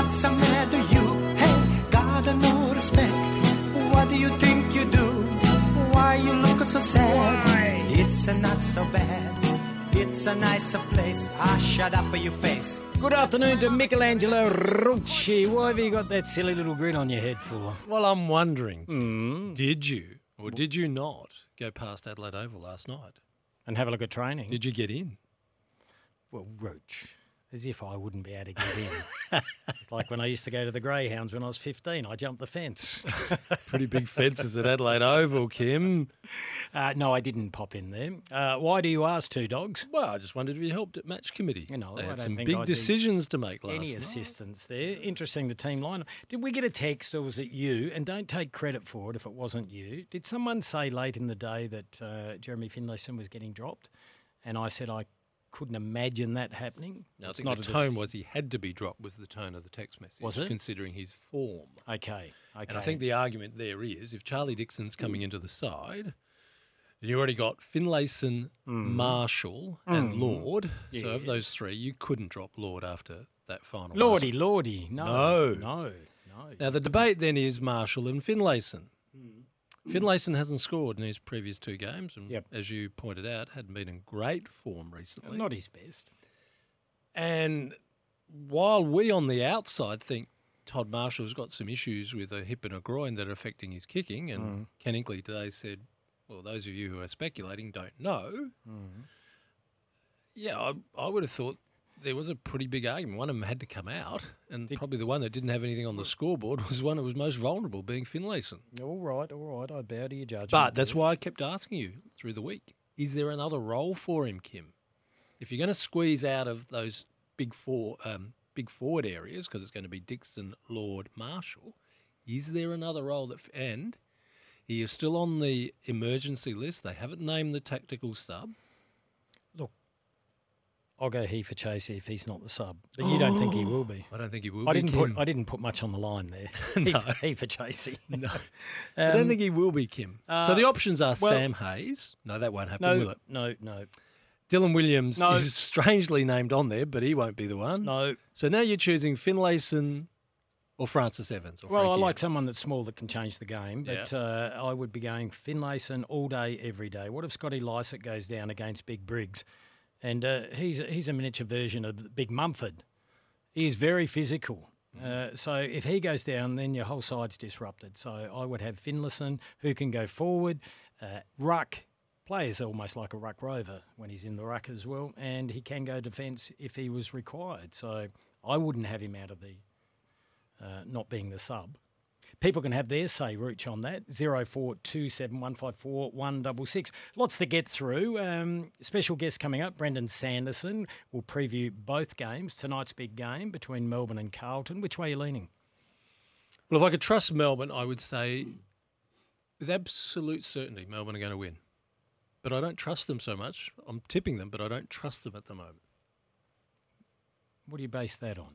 What's the matter you? Hey, got no respect. What do you think you do? Why you look so sad? It's a not so bad. It's a nicer place. Ah, shut up for your face. Good afternoon to Michelangelo Rucci. Why have you got that silly little grin on your head for? Well, I'm wondering, Mm. did you or did you not go past Adelaide Oval last night? And have a look at training. Did you get in? Well, Rooch. As if I wouldn't be able to get in. it's like when I used to go to the Greyhounds when I was 15. I jumped the fence. Pretty big fences at Adelaide Oval, Kim. uh, no, I didn't pop in there. Uh, why do you ask two dogs? Well, I just wondered if you helped at match committee. You know, they I had some big I decisions to make last Any night. assistance there? Interesting, the team lineup. Did we get a text or was it you? And don't take credit for it if it wasn't you. Did someone say late in the day that uh, Jeremy Finlayson was getting dropped? And I said I couldn't imagine that happening. No, I It's think not the a tone was he had to be dropped was the tone of the text message. Was it? Considering his form. Okay, okay. And I think the argument there is if Charlie Dixon's coming into the side, you already got Finlayson, Marshall, and Lord. So of Mm. Those three, you couldn't drop Lord after that final. Lordy. Lordy, no, No. no, no. Now the debate then is Marshall and Finlayson. Hmm. Finlayson hasn't scored in his previous two games, and Yep. as you pointed out, hadn't been in great form recently. Not his best. And while we on the outside think Todd Marshall's got some issues with a hip and a groin that are affecting his kicking, and Mm. Ken Hinkley today said, well, those of you who are speculating don't know. Mm. Yeah, I, I would have thought there was a pretty big argument. One of them had to come out, and Did- probably the one that didn't have anything on the scoreboard was one that was most vulnerable, being Finlayson. All right, all right. I bow to your judgment. But that's why I kept asking you through the week: Is there another role for him, Kim? If you're going to squeeze out of those big four, um, big forward areas, because it's going to be Dixon, Lord, Marshall, is there another role that? And he is still on the emergency list. They haven't named the tactical sub. I'll go he for Chasey if he's not the sub. But you don't think he will be. I don't think he will. I be, didn't Kim. put I didn't put much on the line there. he, No. for, he for Chasey. No, I don't Um, think he will be Kim. so uh, the options are well- Sam Hayes. No, that won't happen, No, will it? no, no, Dylan Williams No. is strangely named on there, but he won't be the one. no. So now you're choosing Finlayson or Francis Evans. Or Well, I like Evans. someone that's small that can change the game, but uh, I would be going Finlayson all day, every day. What if Scotty Lycett goes down against Big Briggs? And uh, he's, a- he's a miniature version of Big Mumford. He is very physical. Uh, so if he goes down, then your whole side's disrupted. So I would have Finlayson, who can go forward. Uh, ruck plays almost like a ruck rover when he's in the ruck as well, and he can go defence if he was required. So I wouldn't have him out of the uh, not being the sub. People can have their say, Rooch, on that. 0427154166. Lots to get through. Um, special guest coming up, Brenton Sanderson, will preview both games. Tonight's big game between Melbourne and Carlton. Which way are you leaning? Well, if I could trust Melbourne, I would say with absolute certainty Melbourne are going to win. But I don't trust them so much. I'm tipping them, but I don't trust them at the moment. What do you base that on?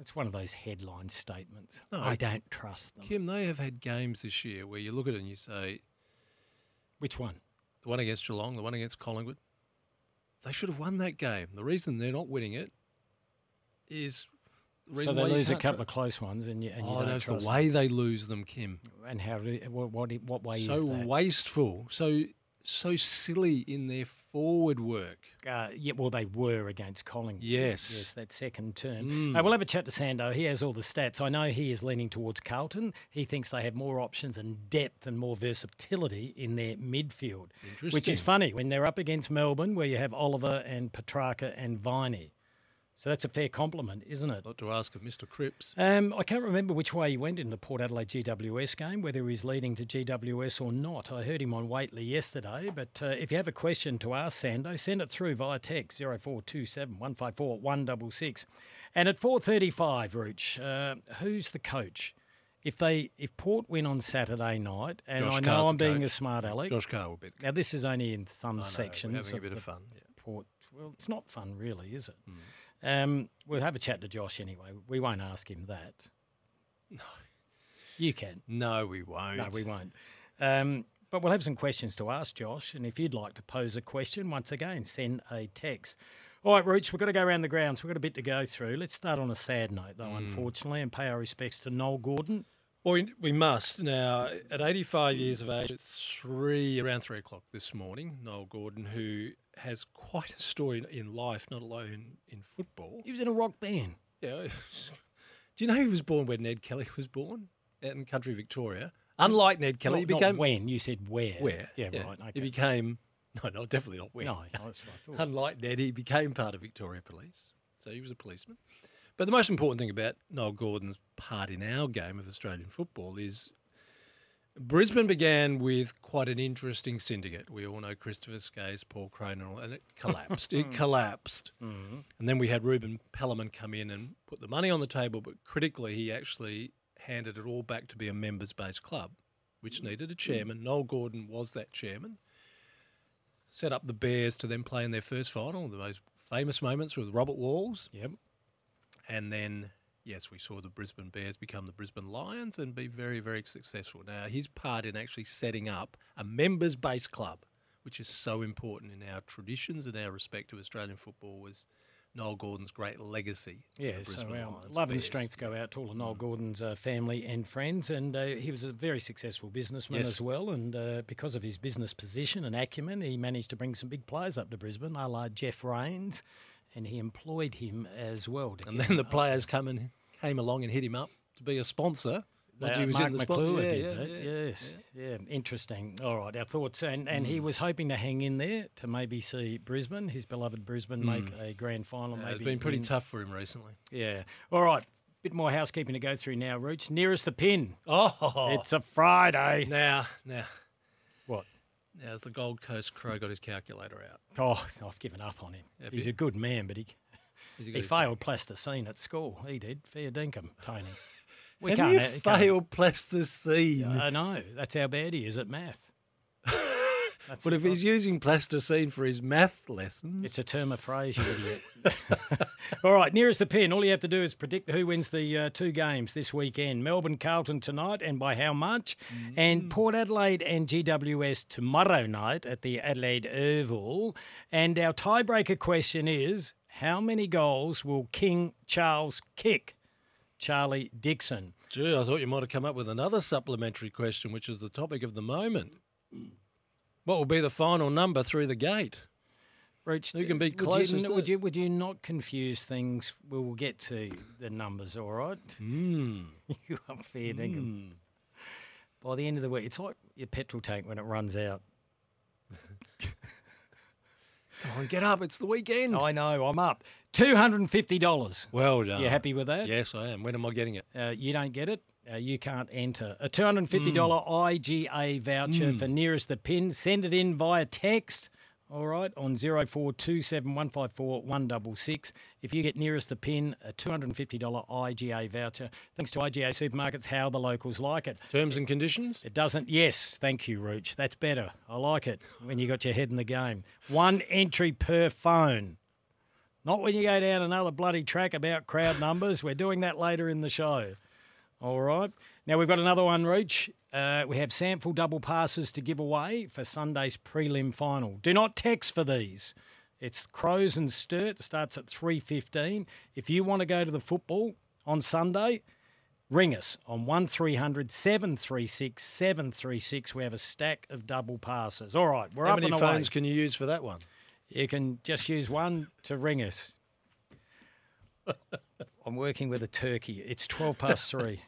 It's one of those headline statements. No, I don't trust them. Kim, they have had games this year where you look at it and you say, Which one? the one against Geelong, the one against Collingwood, they should have won that game. The reason they're not winning it is the So they lose a couple of close ones, and you, and you oh, no, it's the way they lose them, Kim. And how? What, what? What way is that? so wasteful, so so silly in their forward work. Uh, yeah, well, they were against Collingwood. Yes. Yes, that second term. Mm. Uh, we'll have a chat to Sando. He has all the stats. I know he is leaning towards Carlton. He thinks they have more options and depth and more versatility in their midfield, which is funny when they're up against Melbourne, where you have Oliver and Petrarca and Viney. So that's a fair compliment, isn't it? Not to ask of Mr. Cripps. Um, I can't remember which way he went in the Port Adelaide GWS game, whether he's leading to GWS or not. I heard him on Whateley yesterday, but uh, if you have a question to ask Sando, send it through via text 0427 154 166. And at 4.35, Rooch, uh, who's the coach? If they if Port win on Saturday night, and Josh I know Carr's I'm being a smart aleck. Josh Carr will be. Now this is only in some I know, sections. having a bit of the fun, yeah. Port. Well, it's not fun, really, is it? Hmm. Um, we'll have a chat to Josh anyway. We won't ask him that. No, you can. No, we won't. No, we won't. Um, but we'll have some questions to ask Josh, and if you'd like to pose a question, once again, send a text. All right, Rooch, we've got to go around the grounds. We've got a bit to go through. Let's start on a sad note, though, Hmm. unfortunately, and pay our respects to Noel Gordon. Well, we, we must now. At 85 years of age, it's three around three o'clock this morning. Noel Gordon, who has quite a story in life, not alone in football. He was in a rock band. Yeah. Do you know he was born where Ned Kelly was born? Out in country Victoria. Unlike Ned Kelly, Not- he not became when. You said where. where? Yeah, right. Okay. He became no, no, definitely not where. no, no, that's what I thought. Unlike Ned, he became part of Victoria Police, so he was a policeman. But the most important thing about Noel Gordon's part in our game of Australian football is Brisbane began with quite an interesting syndicate. We all know Christopher Skase, Paul Crane, and it collapsed. it collapsed. Mm-hmm. And then we had Reuben Pelerman come in and put the money on the table, but critically, he actually handed it all back to be a members based club, which needed a chairman. Noel Gordon was that chairman. Set up the Bears to then play in their first final, the most famous moments with Robert Walls. Yep. And then, yes, we saw the Brisbane Bears become the Brisbane Lions and be very, very successful. Now, his part in actually setting up a members based club, which is so important in our traditions and our respect of Australian football, was Noel Gordon's great legacy. Yeah, so our Lions love and strength go out to all of Noel Gordon's uh, family and friends, and uh, he was a very successful businessman Yes. as well. And uh, because of his business position and acumen, he managed to bring some big players up to Brisbane, a la Geoff Raines, and he employed him as well. And then the players come and came along and hit him up to be a sponsor. Once Uh, he was Mark in the McClure. Yeah, did yeah, that. yeah, yes, yeah. interesting. All right, our thoughts, and and he was hoping to hang in there to maybe see Brisbane, his beloved Brisbane, make a grand final. Maybe it's been pretty win. tough for him recently. Yeah. All right, bit more housekeeping to go through now. Roots nearest the pin. Oh, It's a Friday. now, now, What? now, as the Gold Coast Crow got his calculator out. Oh, I've given up on him. Have He's you? a good man, but he he failed plasticine at school. He did. Fair dinkum, Tony. We Have can't. you failed plasticine? I know. That's how bad he is at math. But if he's using plasticine for his math lessons, It's a term of phrase, you idiot. all right, nearest the pin. All you have to do is predict who wins the uh, two games this weekend. Melbourne Carlton tonight, and by how much? And Port Adelaide and GWS tomorrow night at the Adelaide Oval. And our tiebreaker question is how many goals will King Charles kick? Charlie Dixon. gee, I thought you might have come up with another supplementary question, which is the topic of the moment. What will be the final number through the gate? Reach, Who can be would closest You, to would you would you not confuse things? We will get to the numbers, all right? Hmm. you are fair dinkum. By the end of the week, it's like your petrol tank when it runs out. Come on, get up! It's the weekend. I know, I'm up. $250. well done. You happy with that? Yes, I am. When am I getting it? Uh, you don't get it, uh, you can't enter. A $250 IGA voucher for nearest the pin. Send it in via text. All right, on 0427154166. If you get nearest the pin, a $250 IGA voucher. Thanks to IGA Supermarkets, how the locals like it. Terms and conditions. It doesn't. Yes, thank you, Rooch. That's better. I like it when you got your head in the game. One entry per phone. Not when you go down another bloody track about crowd numbers. We're doing that later in the show. All right. Now we've got another one, Rooch. Uh, we have sample double passes to give away for Sunday's prelim final. Do not text for these. It's Crows and Sturt. It starts at 3.15. If you want to go to the football on Sunday, ring us on 1300 736 736. We have a stack of double passes. All right, we're How up many and away. phones can you use for that one? You can just use one to ring us. I'm working with a turkey. It's 12 past three.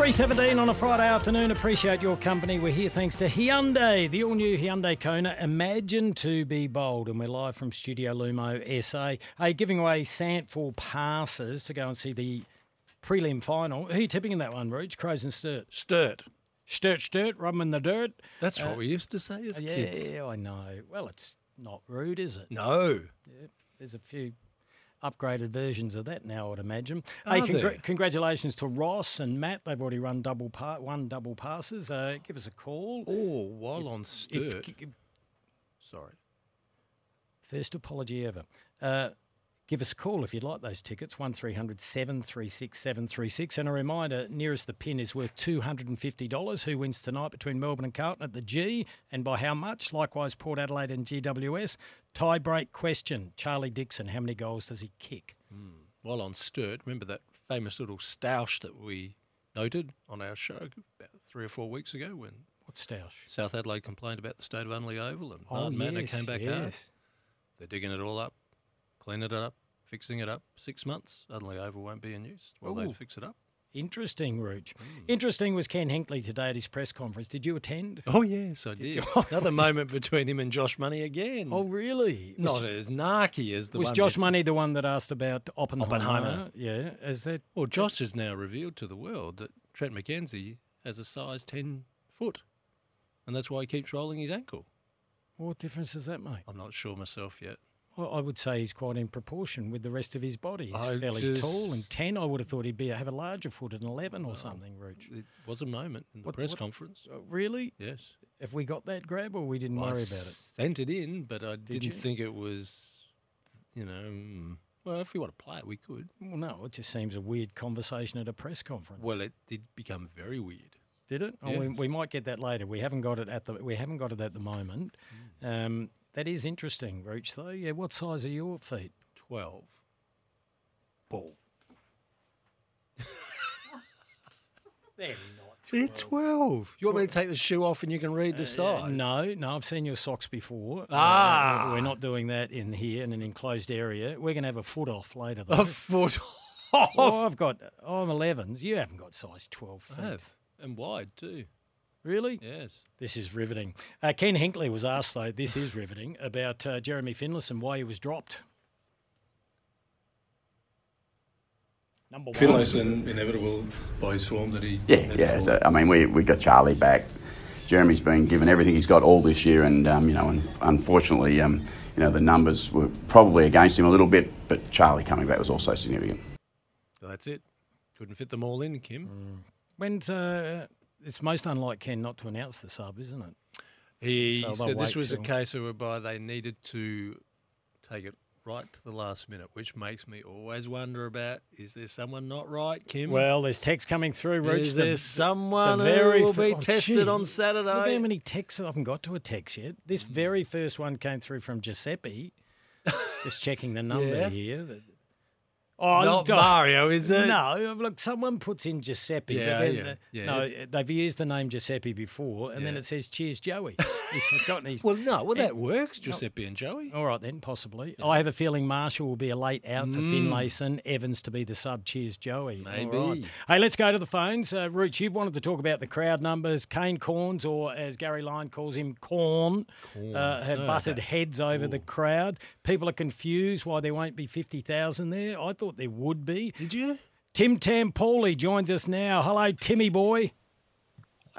317 on a Friday afternoon. Appreciate your company. We're here thanks to Hyundai, the all new Hyundai Kona. Imagine to be bold. And we're live from Studio Lumo SA. Hey, giving away SANFL passes to go and see the prelim final. Who are you tipping in that one, Rooch? Crows and Sturt. Sturt. Sturt, Sturt, rum in the dirt. That's what uh, we used to say as yeah, kids. Yeah, I know. Well, it's not rude, is it? No. There's a few upgraded versions of that now, I'd imagine. Are hey, there? congratulations to Ross and Matt. They've already run double part, one double passes. Uh, give us a call. Oh, while on If- Sturt. Sorry. First apology ever. Uh, give us a call if you'd like those tickets. One 736 736 And a reminder, nearest the pin is worth $250. Who wins tonight between Melbourne and Carlton at the G and by how much? Likewise, Port Adelaide and GWS. Tie break question. Charlie Dixon, how many goals does he kick? Hmm. While on Sturt, remember that famous little stoush that we noted on our show about three or four weeks ago when what Stoush? South Adelaide complained about the state of Unley Oval and Oh, Matner yes, came back hard. yes. They're digging it all up, cleaning it up, fixing it up. Six months, Unley Oval won't be in use while Ooh. they fix it up. Interesting, Rooch. Hmm. Interesting was Ken Hinkley today at his press conference. Did you attend? Oh, yes, I did. you? Another moment between him and Josh Money again. Oh, really? Was, Not as narky as the one. was Josh before. Money the one that asked about Oppenheimer? Oppenheimer. Yeah. Is that Well, Josh has now revealed to the world that Trent McKenzie has a size 10 foot, and that's why he keeps rolling his ankle. what difference does that make? I'm not sure myself yet. Well, I would say he's quite in proportion with the rest of his body. He's I fairly tall and ten. I would have thought he'd be have a larger foot at an eleven or something. Rooch. It was a moment in the What- press what- conference. Uh, really? Yes. Have we got that grab, or we didn't I worry about it? sent it in, but I didn't think it was, you know, mm, well, if we want to play it, we could. Well, no. It just seems a weird conversation at a press conference. Well, it did become very weird. Did it? Oh, we, we might get that later. We haven't got it at the we haven't got it at the moment. Hmm. Um, that is interesting, Rooch, Though, yeah. What size are your feet? 12. Ball. They're not. They're 12. You want me to take the shoe off and you can read the Uh, side? no, no, I've seen your socks before. Uh, Ah. we're not doing that in here in an enclosed area. We're going to have a foot off later, though. A foot off. Oh, I've got. I'm 11s. You haven't got size 12 feet. I have. And wide, too. Really? Yes. This is riveting. Uh, Ken Hinkley was asked, though, this is riveting, about uh, Jeremy Finlayson, why he was dropped. Number one. Finlayson, inevitable by his form that he. Yeah, yeah. for- So, I mean, we, we got Charlie back. Jeremy's been given everything he's got all this year, and um, you know, and unfortunately, um, you know, the numbers were probably against him a little bit. But Charlie coming back was also significant. That's it. Couldn't fit them all in, Kim. When's, uh, it's most unlike Ken not to announce the sub, isn't it? He So said this was a case whereby they needed to take it right to the last minute, which makes me always wonder about: is there someone not right, Kim? Well, there's text coming through, Rooch. is the- there someone the who will be oh, tested on Look Saturday? how many texts I haven't got to a text yet. This hmm. very first one came through from Giuseppe. Just checking the number Yeah? here. Oh, Not no. Mario, is it? No, look, someone puts in Giuseppe. Yeah, but then yeah, the- No, yes. they've used the name Giuseppe before, and then it says Cheers, Joey. He's forgotten his. Well, no. Well, that works, Giuseppe and Joey. All right, then, possibly. I have a feeling Marshall will be a late out for Mm. Finlayson, Evans to be the sub. Cheers, Joey. Maybe. right. Hey, let's go to the phones. Uh, Rooch, you've wanted to talk about the crowd numbers. Kane Cornes, or as Gary Lyon calls him, Corn, uh, have No, butted that- heads over the crowd. People are confused why there won't be 50,000 there. I thought there would be. Did you? Tim Tampoli joins us now. Hello, Timmy boy.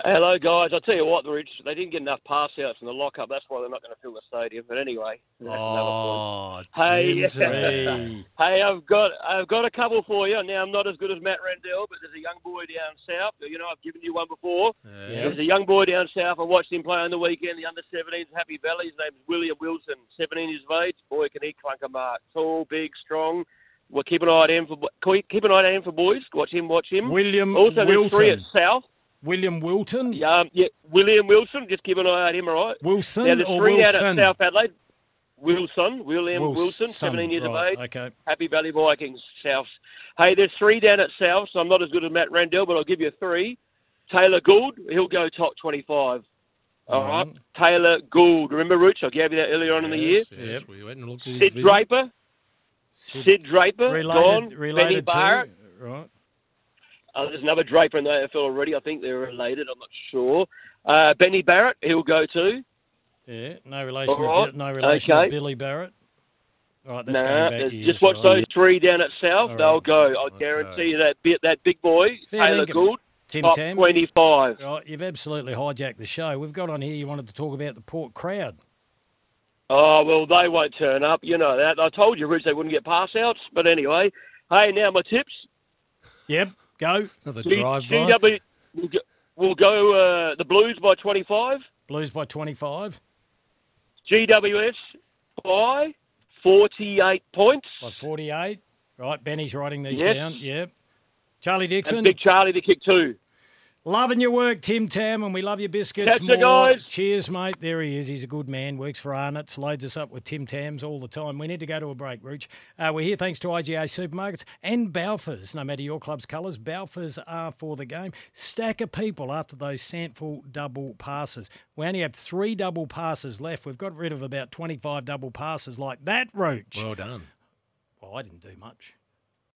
Hello, guys. I'll tell you what, Rich, they didn't get enough pass outs in the lockup. That's why they're not going to fill the stadium. But anyway, that's another point. Oh, Hey, Hey. Hey, I've got I've got a couple for you. Now I'm not as good as Matt Rendell, but there's a young boy down south. You know, I've given you one before. Yeah. There's a young boy down south. I watched him play on the weekend. The under 17s, Happy Valley. His name's William Wilson, 17 years of age. Boy, can he clunk a mark. Tall, big, strong. Well, keep an eye on him for keep an eye on him for boys. Watch him, watch him. William Also, there's three at South. William Wilton? Um, yeah, William Wilson. Just keep an eye on him, all right? Wilson Now, there's or three down Wilton? at South Adelaide. Wilson, William Wilson, Wilson, 17 years right, of age. Okay. Happy Valley Vikings, South. Hey, there's three down at South, so I'm not as good as Matt Rendell, but I'll give you three. Taylor Gould, he'll go top 25. All right. Mhm. Taylor Gould. Remember, Rooch? I gave you that earlier on in the year. Yes, yes, we went and looked at Sid. Draper. Sid, Draper. Related, gone. Benny related to, Barrett. right? Uh, there's another Draper in the AFL already. I think they're related. I'm not sure. Uh, Benny Barrett, he'll go to. Yeah, no relation. All right, To, no relation okay. to Billy Barrett. All right, that's Nah, going back years. just watch right. those three down at South. All They'll go. I guarantee you that bit that big boy Fair Taylor dinkum. Gould, Tim top Tam. 25. Right, you've absolutely hijacked the show. We've got on here. You wanted to talk about the Port crowd. Oh well, they won't turn up. You know that. I told you, Rich, they wouldn't get pass outs. But anyway, hey, now my tips. Yep, go. Another G- drive by. GW, we'll go, we'll go uh, the Blues by 25. Blues by twenty-five. GWS by 48 points. By forty-eight. Right, Benny's writing these Yep. down. Yep. Charlie Dixon. And Big Charlie to kick two. Loving your work, Tim Tam, and we love your biscuits Catch ya, more. guys. Cheers, mate. There he is. He's a good man. Works for Arnott's. Loads us up with Tim Tams all the time. We need to go to a break, Rooch. Uh, we're here thanks to IGA Supermarkets and Balfours. No matter your club's colours, Balfours are for the game. Stack of people after those SANFL double passes. We only have three double passes left. We've got rid of about 25 double passes like that, Rooch. Well done. Well, I didn't do much.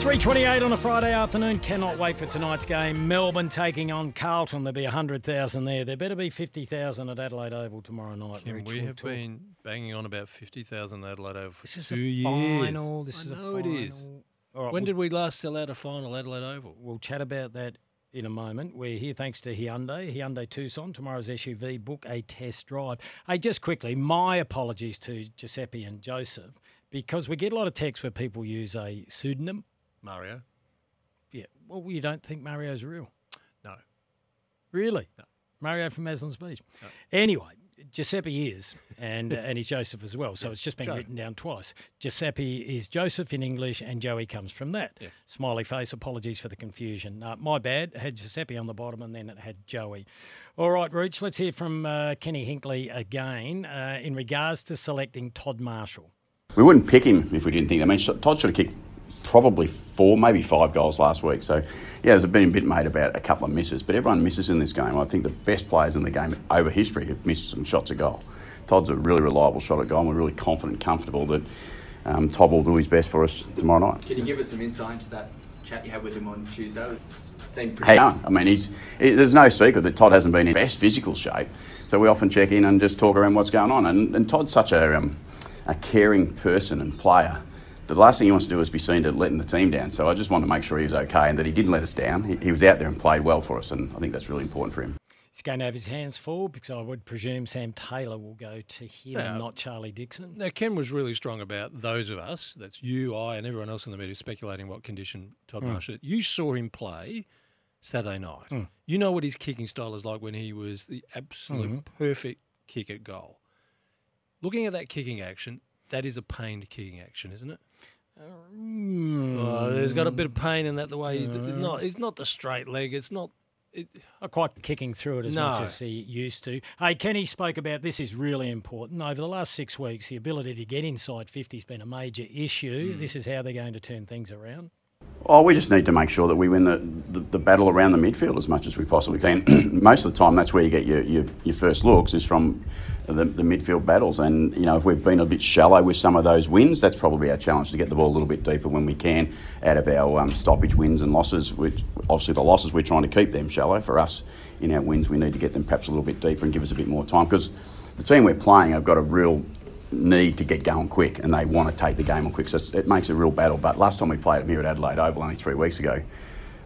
328 on a Friday afternoon. Cannot wait for tonight's game. Melbourne taking on Carlton. There'll be 100,000 there. There better be 50,000 at Adelaide Oval tomorrow night. Kim, we have talk. been banging on about 50,000 Adelaide Oval for This is two a years. final. This I is a know final. it is. All right, when we'll, did we last sell out a final Adelaide Oval? we'll chat about that in a moment. We're here thanks to Hyundai. Hyundai Tucson. Tomorrow's SUV. Book a test drive. Hey, just quickly, my apologies to Giuseppe and Joseph because we get a lot of texts where people use a pseudonym. Mario? Yeah. Well, you don't think Mario's real. No. Really? No. Mario from Maslin's Beach. No. Anyway, Giuseppe is, and uh, and he's Joseph as well. So it's just been Joe. written down twice. Giuseppe is Joseph in English, and Joey comes from that. Yeah. Smiley face. Apologies for the confusion. Uh, my bad. It had Giuseppe on the bottom, and then it had Joey. All right, Rooch. Let's hear from uh, Kenny Hinkley again uh, in regards to selecting Todd Marshall. We wouldn't pick him if we didn't think. I mean, Todd should have kicked probably four, maybe five goals last week. So, yeah, there's been a bit made about a couple of misses, but everyone misses in this game. I think the best players in the game over history have missed some shots at goal. Todd's a really reliable shot at goal, and we're really confident and comfortable that um, Todd will do his best for us tomorrow night. Can you give us some insight into that chat you had with him on Tuesday? It seemed pretty Hey, I mean, he's, it, there's no secret that Todd hasn't been in best physical shape. So we often check in and just talk around what's going on. And, and Todd's such a, um, a caring person and player. The last thing he wants to do is be seen to letting the team down. So I just wanted to make sure he was okay and that he didn't let us down. He, he was out there and played well for us, and I think that's really important for him. He's going to have his hands full because I would presume Sam Taylor will go to him Yeah. and not Charlie Dixon. Now, Ken was really strong about those of us, that's you, I, and everyone else in the media, speculating what condition Todd Mm. Marshall. You saw him play Saturday night. You know what his kicking style is like when he was the absolute Mhm. perfect kick at goal. Looking at that kicking action, that is a pained kicking action, isn't it? Oh, there's got a bit of pain in that. The way he's, it's not, it's not the straight leg. It's not. It, Not quite kicking through it as much as he used to. Hey, Kenny spoke about this is really important. Over the last six weeks, the ability to get inside 50 has been a major issue. Hmm. This is how they're going to turn things around. Oh, we just need to make sure that we win the, the, the battle around the midfield as much as we possibly can. Most of the time, that's where you get your, your, your first looks is from the, the midfield battles. And, you know, if we've been a bit shallow with some of those wins, that's probably our challenge to get the ball a little bit deeper when we can out of our um, stoppage wins and losses. Which, obviously, the losses, we're trying to keep them shallow. For us, in our wins, we need to get them perhaps a little bit deeper and give us a bit more time because the team we're playing have got a real need to get going quick and they want to take the game on quick. So it makes a real battle. But last time we played them here at Adelaide Oval only three weeks ago,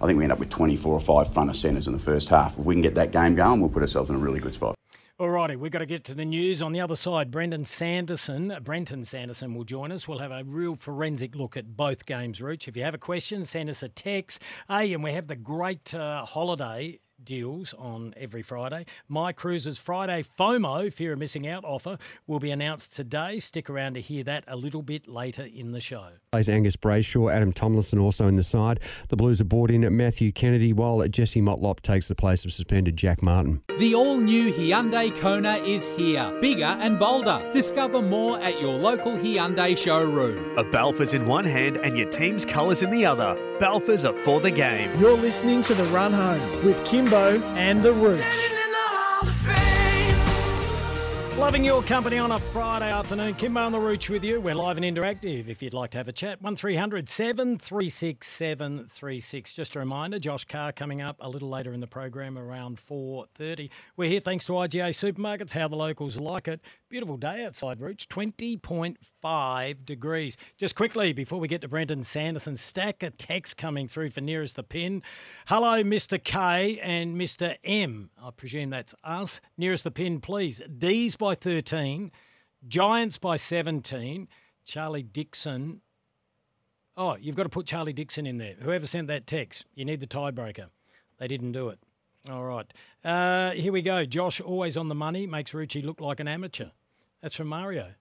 I think we ended up with 24 or five front of centres in the first half. If we can get that game going, we'll put ourselves in a really good spot. Alrighty, we've got to get to the news. On the other side, Brendan Sanderson, Brenton Sanderson will join us. We'll have a real forensic look at both games, Rooch. If you have a question, send us a text. Hey, and we have the great uh, holiday deals on every Friday. My Cruises Friday FOMO, fear of missing out offer, will be announced today. Stick around to hear that a little bit later in the show. Plays Angus Brayshaw, Adam Tomlinson also in the side. The Blues are brought in at Matthew Kennedy, while Jesse Motlop takes the place of suspended Jack Martin. The all new Hyundai Kona is here, bigger and bolder. Discover more at your local Hyundai showroom. A Balfour's in one hand and your team's colours in the other. Balfour's are for the game. You're listening to The Run Home with Kimbo and The Rooch. Loving your company on a Friday afternoon. Kimbo on the Rooch with you. We're live and interactive if you'd like to have a chat. 1300 736 736. Just a reminder, Josh Carr coming up a little later in the program around 4.30. We're here thanks to IGA Supermarkets, how the locals like it. Beautiful day outside, Rooch. 20.5 degrees. Just quickly, before we get to Brenton Sanderson, stack of text coming through for nearest the pin. Hello, Mr. K and Mr. M. I presume that's us. Nearest the pin, please. D's by 13, Giants by 17, Charlie Dixon. Oh, you've got to put Charlie Dixon in there. Whoever sent that text, you need the tiebreaker. They didn't do it. All right. Uh, here we go. Josh, always on the money, makes Rucci look like an amateur. That's from Mario.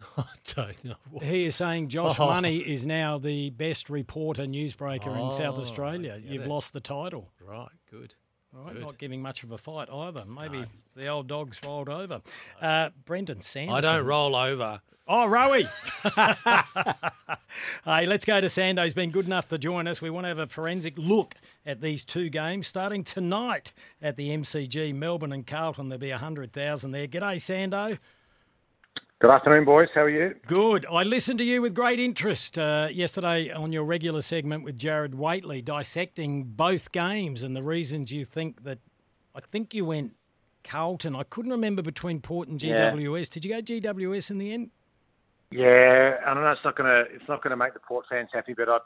I don't know. What. He is saying Josh Oh. Money is now the best reporter newsbreaker in South Oh, Australia. You've it. lost the title. Right, good. All right, Good. not giving much of a fight either. Maybe the old dog's rolled over. Uh, Brenton Sanderson. I don't roll over. Oh, Rowie. hey, let's go to Sando. He's been good enough to join us. We want to have a forensic look at these two games starting tonight at the MCG, Melbourne and Carlton. There'll be 100,000 there. G'day, Sando. Good afternoon, boys. How are you? Good. I listened to you with great interest uh, yesterday on your regular segment with Gerard Whateley, dissecting both games and the reasons you think that. I think you went Carlton. I couldn't remember between Port and Yeah. GWS. Did you go GWS in the end? Yeah, I know it's not gonna it's not gonna make the Port fans happy, but I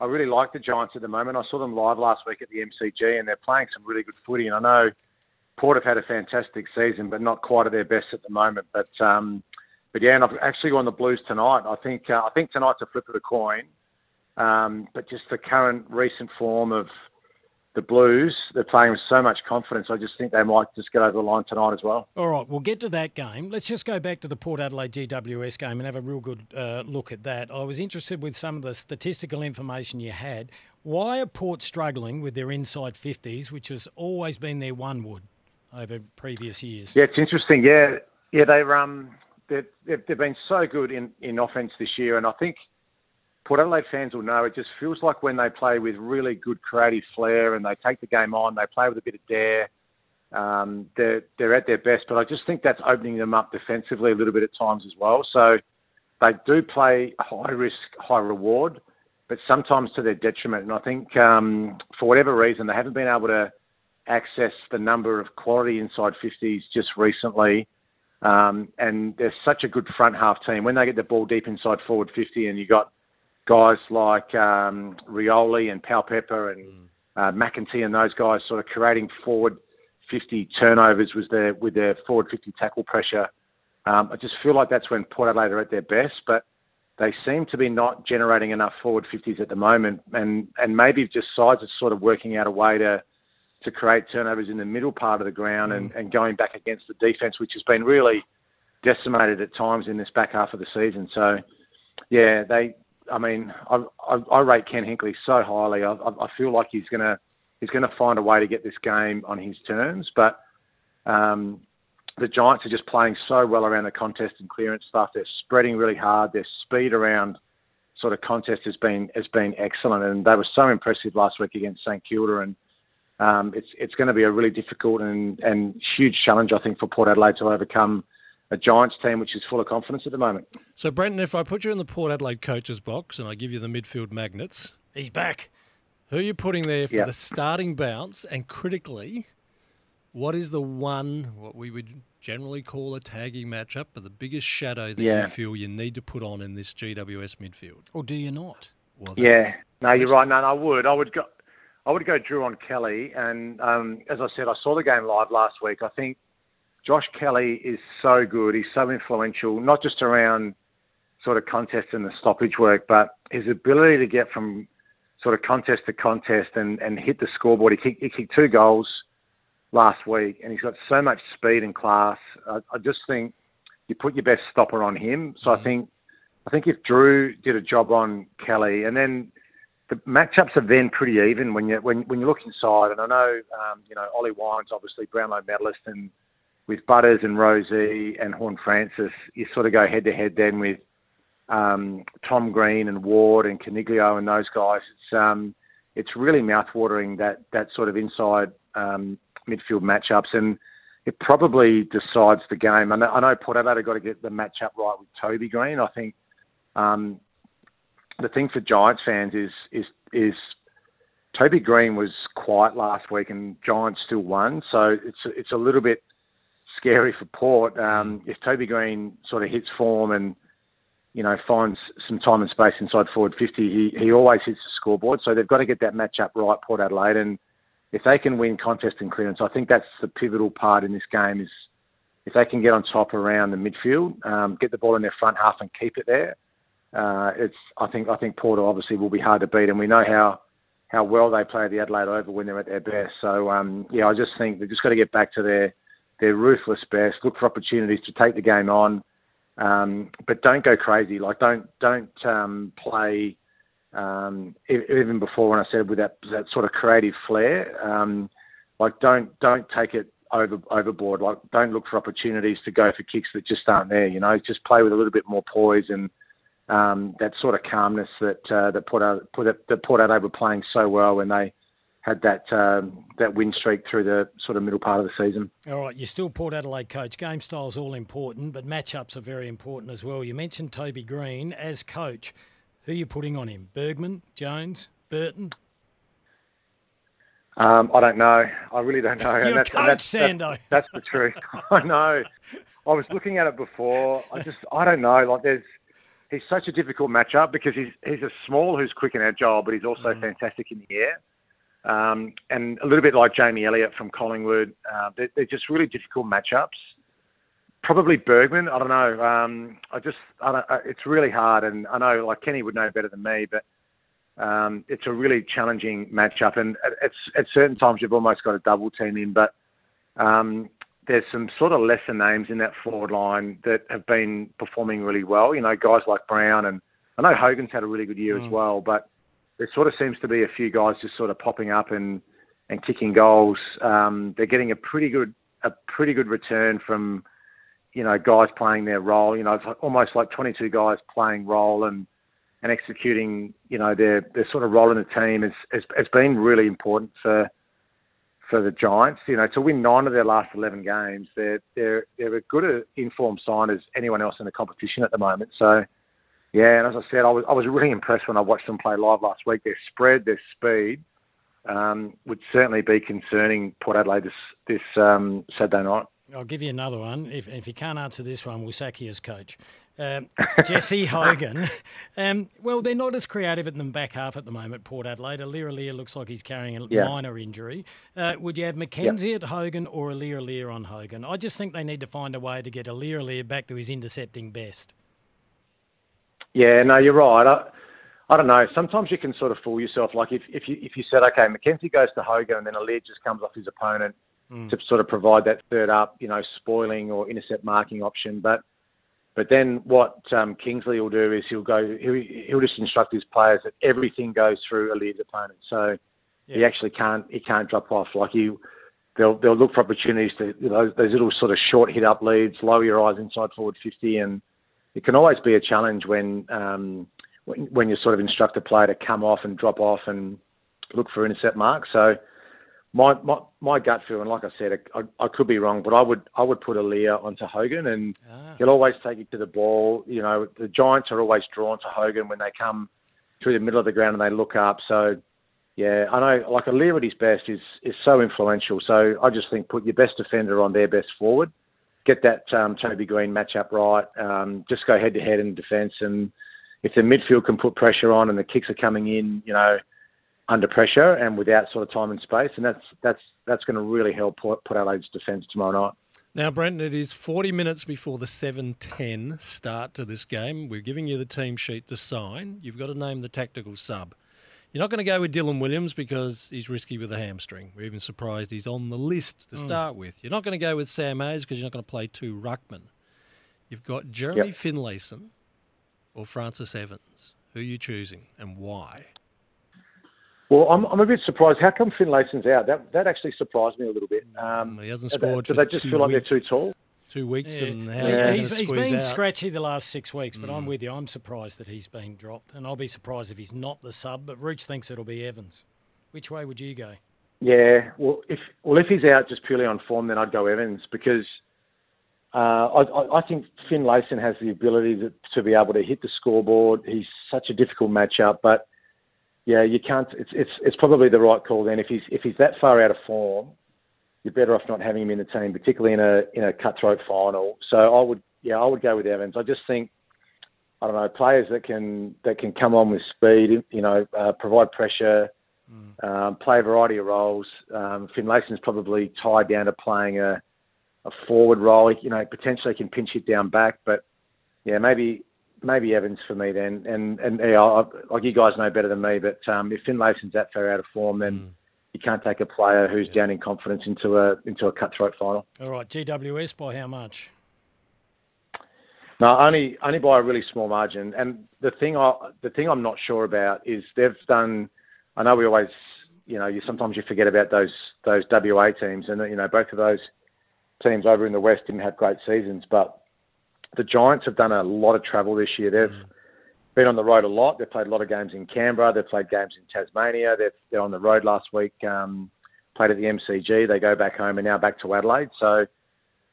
I really like the Giants at the moment. I saw them live last week at the MCG, and they're playing some really good footy. And I know Port have had a fantastic season, but not quite at their best at the moment. But um, but yeah, and I've actually gone the Blues tonight. I think uh, I think tonight's a flip of the coin. Um, but just the current recent form of the Blues, they're playing with so much confidence. I just think they might just get over the line tonight as well. All right, we'll get to that game. Let's just go back to the Port Adelaide GWS game and have a real good uh, look at that. I was interested with some of the statistical information you had. Why are Port struggling with their inside 50s, which has always been their one wood over previous years? Yeah, it's interesting. Yeah, yeah, they're um, they've, they've been so good in in offense this year, and I think Port Adelaide fans will know it just feels like when they play with really good creative flair and they take the game on, they play with a bit of dare. Um, they're they're at their best, but I just think that's opening them up defensively a little bit at times as well. So they do play high risk, high reward, but sometimes to their detriment. And I think um, for whatever reason they haven't been able to access the number of quality inside 50s just recently. Um, and they're such a good front half team. When they get the ball deep inside forward 50 and you got guys like um, Rioli and Pal Pepper and uh, McEntee and those guys sort of creating forward 50 turnovers with their, with their forward 50 tackle pressure. Um, I just feel like that's when Port Adelaide are at their best, but they seem to be not generating enough forward 50s at the moment. And, and maybe just sides are sort of working out a way to, to create turnovers in the middle part of the ground and, and going back against the defence, which has been really decimated at times in this back half of the season. So, yeah, they. I mean, I, I, I rate Ken Hinkley so highly. I, I I feel like he's gonna he's gonna find a way to get this game on his terms. But um, the Giants are just playing so well around the contest and clearance stuff. They're spreading really hard. Their speed around sort of contest has been has been excellent, and they were so impressive last week against St Kilda. And um, it's it's going to be a really difficult and, and huge challenge, I think, for Port Adelaide to overcome a Giants team which is full of confidence at the moment. So, Brenton, if I put you in the Port Adelaide coaches box and I give you the midfield magnets, he's back. Who are you putting there for Yep. the starting bounce? And critically, what is the one what we would generally call a tagging matchup, but the biggest shadow that Yeah. you feel you need to put on in this GWS midfield? Or do you not? Well, Yeah, no, you're right. No, no, I would. I would go. I would go Drew on Kelly, and um, as I said, I saw the game live last week. I think Josh Kelly is so good. He's so influential, not just around sort of contest and the stoppage work, but his ability to get from sort of contest to contest and, and hit the scoreboard. He kicked, he kicked two goals last week, and he's got so much speed and class. I, I just think you put your best stopper on him. So I think I think if Drew did a job on Kelly, and then the matchups are then pretty even when you when when you look inside. And I know um, you know Ollie Wines, obviously Brownlow medalist, and with Butters and Rozee and Horne-Francis, you sort of go head to head then with um, Tom Green and Ward and Coniglio and those guys. It's um, it's really mouthwatering that that sort of inside um, midfield matchups, and it probably decides the game. I know, I know Port Adelaide have got to get the matchup right with Toby Green. I think um, the thing for Giants fans is is is Toby Green was quiet last week, and Giants still won. So it's it's a little bit scary for Port. Um, if Toby Green sort of hits form and you know finds some time and space inside forward 50, he he always hits the scoreboard. So they've got to get that matchup right, Port Adelaide, and if they can win contest and clearance, I think that's the pivotal part in this game. Is if they can get on top around the midfield, um, get the ball in their front half and keep it there. Uh, it's I think I think Port obviously will be hard to beat, and we know how how well they play the Adelaide Oval when they're at their best. So um, yeah, I just think they've just got to get back to their their ruthless best. Look for opportunities to take the game on, um, but don't go crazy. Like don't don't um, play um, even before when I said with that that sort of creative flair. Um, like don't don't take it over overboard. Like don't look for opportunities to go for kicks that just aren't there. You know, just play with a little bit more poise and um, that sort of calmness that uh, that Port out that Port Adelaide were playing so well when they had that um, that win streak through the sort of middle part of the season. All right, you're still Port Adelaide coach. Game style's all important, but matchups are very important as well. You mentioned Toby Green as coach. Who are you putting on him? Bergman, Jones, Burton? Um, I don't know. I really don't know. You're and that's, coach, that's, Sando. That's, that's the truth. I know. I was looking at it before. I just, I don't know. Like, there's, he's such a difficult matchup because he's he's a small who's quick and agile, but he's also mm. fantastic in the air. Um, and a little bit like Jamie Elliott from Collingwood, uh, they're, they're, just really difficult matchups. Probably Bergman. I don't know. Um, I just, I don't, uh, it's really hard, and I know like Kenny would know better than me, but um, it's a really challenging matchup. And at, at, certain times, you've almost got a double team in, but um, there's some sort of lesser names in that forward line that have been performing really well. You know, guys like Brown and I know Hogan's had a really good year mm. as well, but there sort of seems to be a few guys just sort of popping up and and kicking goals. Um, they're getting a pretty good a pretty good return from you know guys playing their role. You know, it's almost like 22 guys playing role and and executing you know their their sort of role in the team. It's it's, it's been really important for for the Giants. You know, to win nine of their last 11 games, they're they're they're as good informed sign as anyone else in the competition at the moment. So, yeah, and as I said, I was I was really impressed when I watched them play live last week. Their spread, their speed, um, would certainly be concerning Port Adelaide this this um, Saturday night. I'll give you another one. If, if you can't answer this one, we'll sack you as coach. Um, Jesse Hogan. Um, well, they're not as creative in the back half at the moment, Port Adelaide. Aliir looks like he's carrying a yeah. minor injury. Uh, would you have McKenzie at Hogan or Aliir on Hogan? I just think they need to find a way to get Aliir back to his intercepting best. Yeah, no, you're right. I, I don't know. Sometimes you can sort of fool yourself. Like if, if you if you said, okay, McKenzie goes to Hogan and then Aliir just comes off his opponent mm. to sort of provide that third up, you know, spoiling or intercept marking option. But but then what um, Kingsley will do is he'll go he'll, he'll just instruct his players that everything goes through a lead opponent, so yeah. he actually can't he can't drop off. Like you, they'll they'll look for opportunities to you know those little sort of short hit up leads, lower your eyes inside forward fifty, and it can always be a challenge when um, when, when you sort of instruct a player to come off and drop off and look for intercept marks. So my my my gut feel, and like I said, I, I could be wrong, but I would I would put Aliir onto Hogan, and ah. he'll always take it to the ball. You know, the Giants are always drawn to Hogan when they come through the middle of the ground and they look up. So, yeah, I know. Like Aliir at his best is is so influential. So I just think put your best defender on their best forward, get that um, Toby Green matchup right. Um, just go head to head in defence, and if the midfield can put pressure on and the kicks are coming in, you know under pressure and without sort of time and space, and that's that's that's going to really help put, put Adelaide's defence tomorrow night. Now, Brenton, it is 40 minutes before the 7:10 start to this game. We're giving you the team sheet to sign. You've got to name the tactical sub. You're not going to go with Dylan Williams because he's risky with a hamstring. We're even surprised he's on the list to Mm. start with. You're not going to go with Sam Hayes because you're not going to play two ruckmen. You've got Jeremy Yep. Finlayson or Francis Evans. Who are you choosing and why? Well, I'm, I'm a bit surprised. How come Finlayson's out? That that actually surprised me a little bit. Um, he hasn't do they- scored Do they just two feel like weeks. they're too tall? Two weeks Yeah. and how Yeah, are you gonna he's, he's squeeze been out? scratchy the last six weeks, but I'm with you. I'm surprised that he's been dropped, and I'll be surprised if he's not the sub. But Rooch thinks it'll be Evans. Which way would you go? Yeah. Well, if well if he's out just purely on form, then I'd go Evans because uh, I, I, I think Finlayson has the ability to, to be able to hit the scoreboard. He's such a difficult matchup, but yeah, you can't. It's it's it's probably the right call then. If he's if he's that far out of form, you're better off not having him in the team, particularly in a in a cutthroat final. So I would yeah I would go with Evans. I just think I don't know players that can that can come on with speed, you know, uh, provide pressure, um, play a variety of roles. Um, Finlayson's probably tied down to playing a a forward role. You know, potentially can pinch it down back, but yeah, maybe maybe Evans for me then. And and yeah, I, like you guys know better than me, but um, if Finlayson's that far out of form, then you can't take a player who's down in confidence into a into a cutthroat final. All right, GWS by how much? No, only only by a really small margin. And the thing I the thing I'm not sure about is they've done. I know we always, you know, you sometimes you forget about those those WA teams, and you know both of those teams over in the west didn't have great seasons, but the Giants have done a lot of travel this year. They've been on the road a lot. They've played a lot of games in Canberra. They've played games in Tasmania. They're, they're on the road last week. Um, played at the MCG. They go back home and now back to Adelaide. So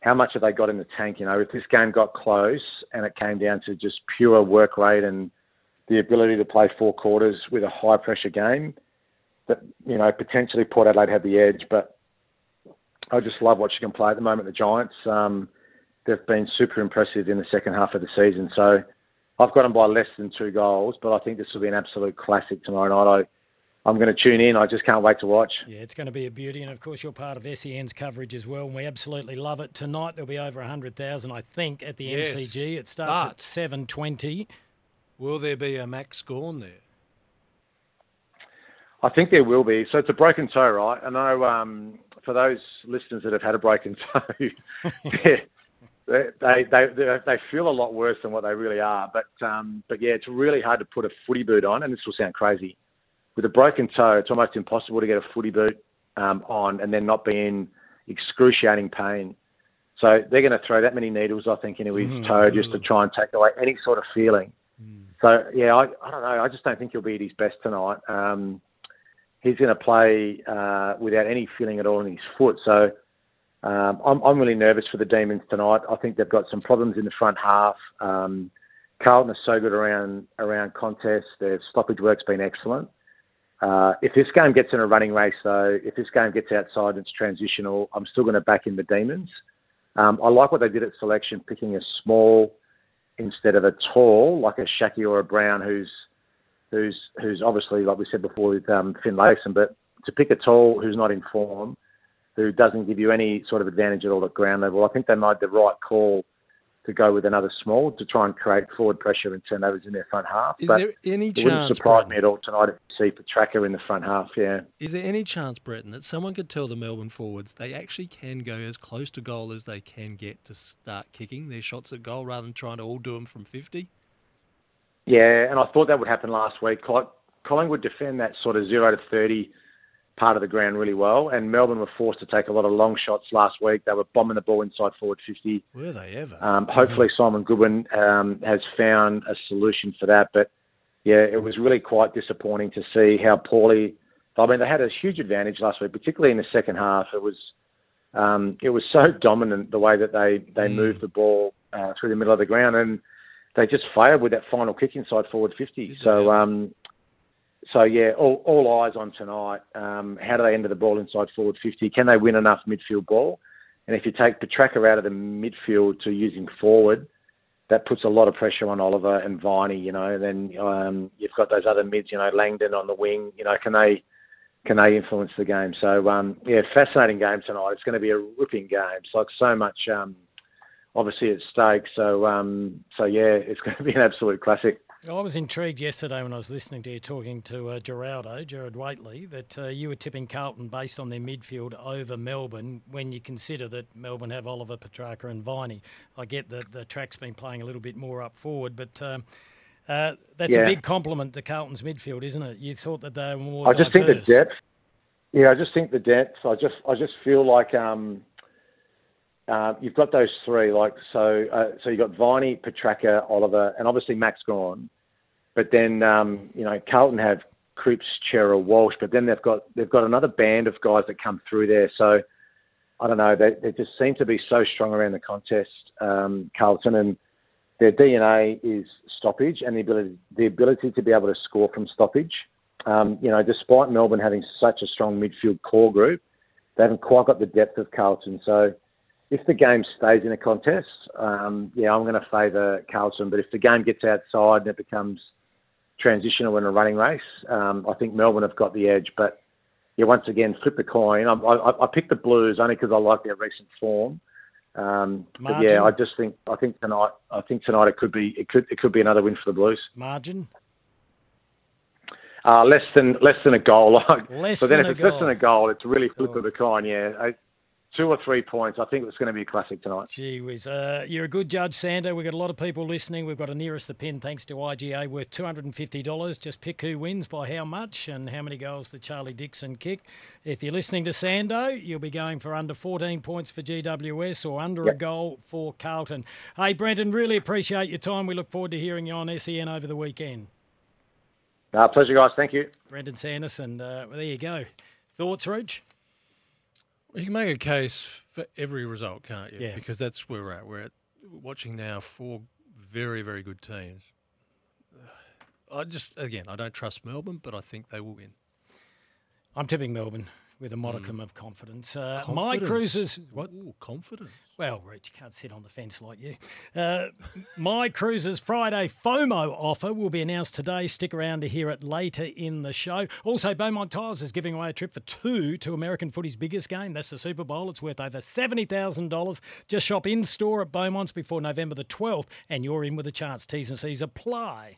how much have they got in the tank? You know, if this game got close and it came down to just pure work rate and the ability to play four quarters with a high pressure game, that you know potentially Port Adelaide had the edge. But I just love what she can play at the moment. The Giants, um, they've been super impressive in the second half of the season. So I've got them by less than two goals, but I think this will be an absolute classic tomorrow night. I, I'm going to tune in. I just can't wait to watch. Yeah, it's going to be a beauty, and of course you're part of SEN's coverage as well, and we absolutely love it. Tonight there'll be over hundred thousand, I think, at the Yes, MCG. It starts but- at seven twenty. Will there be a Max Gawn there? I think there will be. So it's a broken toe, right? I know um, for those listeners that have had a broken toe, they, they, they, feel a lot worse than what they really are. But, um, but yeah, it's really hard to put a footy boot on, and this will sound crazy. With a broken toe, it's almost impossible to get a footy boot um, on and then not be in excruciating pain. So they're going to throw that many needles, I think, into his toe just to try and take away any sort of feeling. So yeah, I, I don't know. I just don't think he'll be at his best tonight. Um, he's going to play uh, without any feeling at all in his foot. So um, I'm, I'm really nervous for the Demons tonight. I think they've got some problems in the front half. Um, Carlton is so good around around contests. Their stoppage work's been excellent. Uh, if this game gets in a running race, though, if this game gets outside and it's transitional, I'm still going to back in the Demons. Um, I like what they did at selection, picking a small instead of a tall, like a Schache or a Brown, who's who's who's obviously, like we said before, with um, Finlayson, but to pick a tall who's not in form, who doesn't give you any sort of advantage at all at ground level, I think they made the right call to go with another small to try and create forward pressure and turnovers in their front half. Is but there any it wouldn't chance, surprise Brenton? me at all tonight if you see Petracca in the front half. Yeah. Is there any chance, Brenton, that someone could tell the Melbourne forwards they actually can go as close to goal as they can get to start kicking their shots at goal rather than trying to all do them from 50? Yeah, and I thought that would happen last week. Col- Collingwood defend that sort of zero to thirty part of the ground really well, and Melbourne were forced to take a lot of long shots last week. They were bombing the ball inside forward fifty. Were they ever? Um, hopefully, Simon Goodwin um, has found a solution for that. But yeah, it was really quite disappointing to see how poorly. I mean, they had a huge advantage last week, particularly in the second half. It was um, it was so dominant the way that they they moved the ball uh, through the middle of the ground, and they just failed with that final kick inside forward fifty. So. So yeah, all, all eyes on tonight. Um, how do they enter the ball inside forward 50? Can they win enough midfield ball? And if you take Petracca out of the midfield to using forward, that puts a lot of pressure on Oliver and Viney. You know, then um, you've got those other mids. You know, Langdon on the wing. You know, can they can they influence the game? So um, yeah, fascinating game tonight. It's going to be a ripping game. It's like so much. Um, obviously at stake. So um, so yeah, it's going to be an absolute classic. I was intrigued yesterday when I was listening to you talking to uh, Geraldo, Gerard Whateley, that uh, you were tipping Carlton based on their midfield over Melbourne when you consider that Melbourne have Oliver Petracca and Viney. I get that the track's been playing a little bit more up forward, but um, uh, that's Yeah. a big compliment to Carlton's midfield, isn't it? You thought that they were more I just think the depth. Yeah, I just think the depth. I just I just feel like um, uh, you've got those three. Like so, uh, so you have got Viney, Petracca, Oliver, and obviously Max Gawn. But then um, you know Carlton have Cripps, Cerra, Walsh. But then they've got they've got another band of guys that come through there. So I don't know. They they just seem to be so strong around the contest, um, Carlton, and their DNA is stoppage and the ability the ability to be able to score from stoppage. Um, you know, despite Melbourne having such a strong midfield core group, they haven't quite got the depth of Carlton. So if the game stays in a contest, um, yeah, I'm going to favour Carlton. But if the game gets outside and it becomes transitional in a running race, um, I think Melbourne have got the edge. But yeah, once again, flip the coin. I, I, I picked the Blues only because I like their recent form. Um, but yeah, I just think I think tonight I think tonight it could be it could it could be another win for the Blues. Margin? Uh, less than less than a goal. Less but then if it's less than a goal, it's really flip of the coin. Yeah, I, two or three points. I think it's going to be a classic tonight. Gee whiz. Uh, you're a good judge, Sander. We've got a lot of people listening. We've got a nearest the pin thanks to IGA worth $250. Just pick who wins by how much and how many goals the Charlie Dixon kick. If you're listening to Sando, you'll be going for under 14 points for GWS or under a goal for Carlton. Hey, Brenton, really appreciate your time. We look forward to hearing you on SEN over the weekend. Uh, pleasure, guys. Thank you. Brenton Sanderson, uh, well, there you go. Thoughts, Rog? Well, you can make a case for every result, can't you? Yeah. Because that's where we're at. We're at, watching now four very, very good teams. I just, again, I don't trust Melbourne, but I think they will win. I'm tipping Melbourne with a modicum of confidence. Uh, My Mm. Cruisers. What? Ooh, confidence. Well, Rich, you can't sit on the fence like you. Uh, My Cruisers Friday FOMO offer will be announced today. Stick around to hear it later in the show. Also, Beaumont Tiles is giving away a trip for two to American footy's biggest game. That's the Super Bowl. It's worth over $70,000. Just shop in store at Beaumont's before November the 12th, and you're in with a chance. T's and C's apply.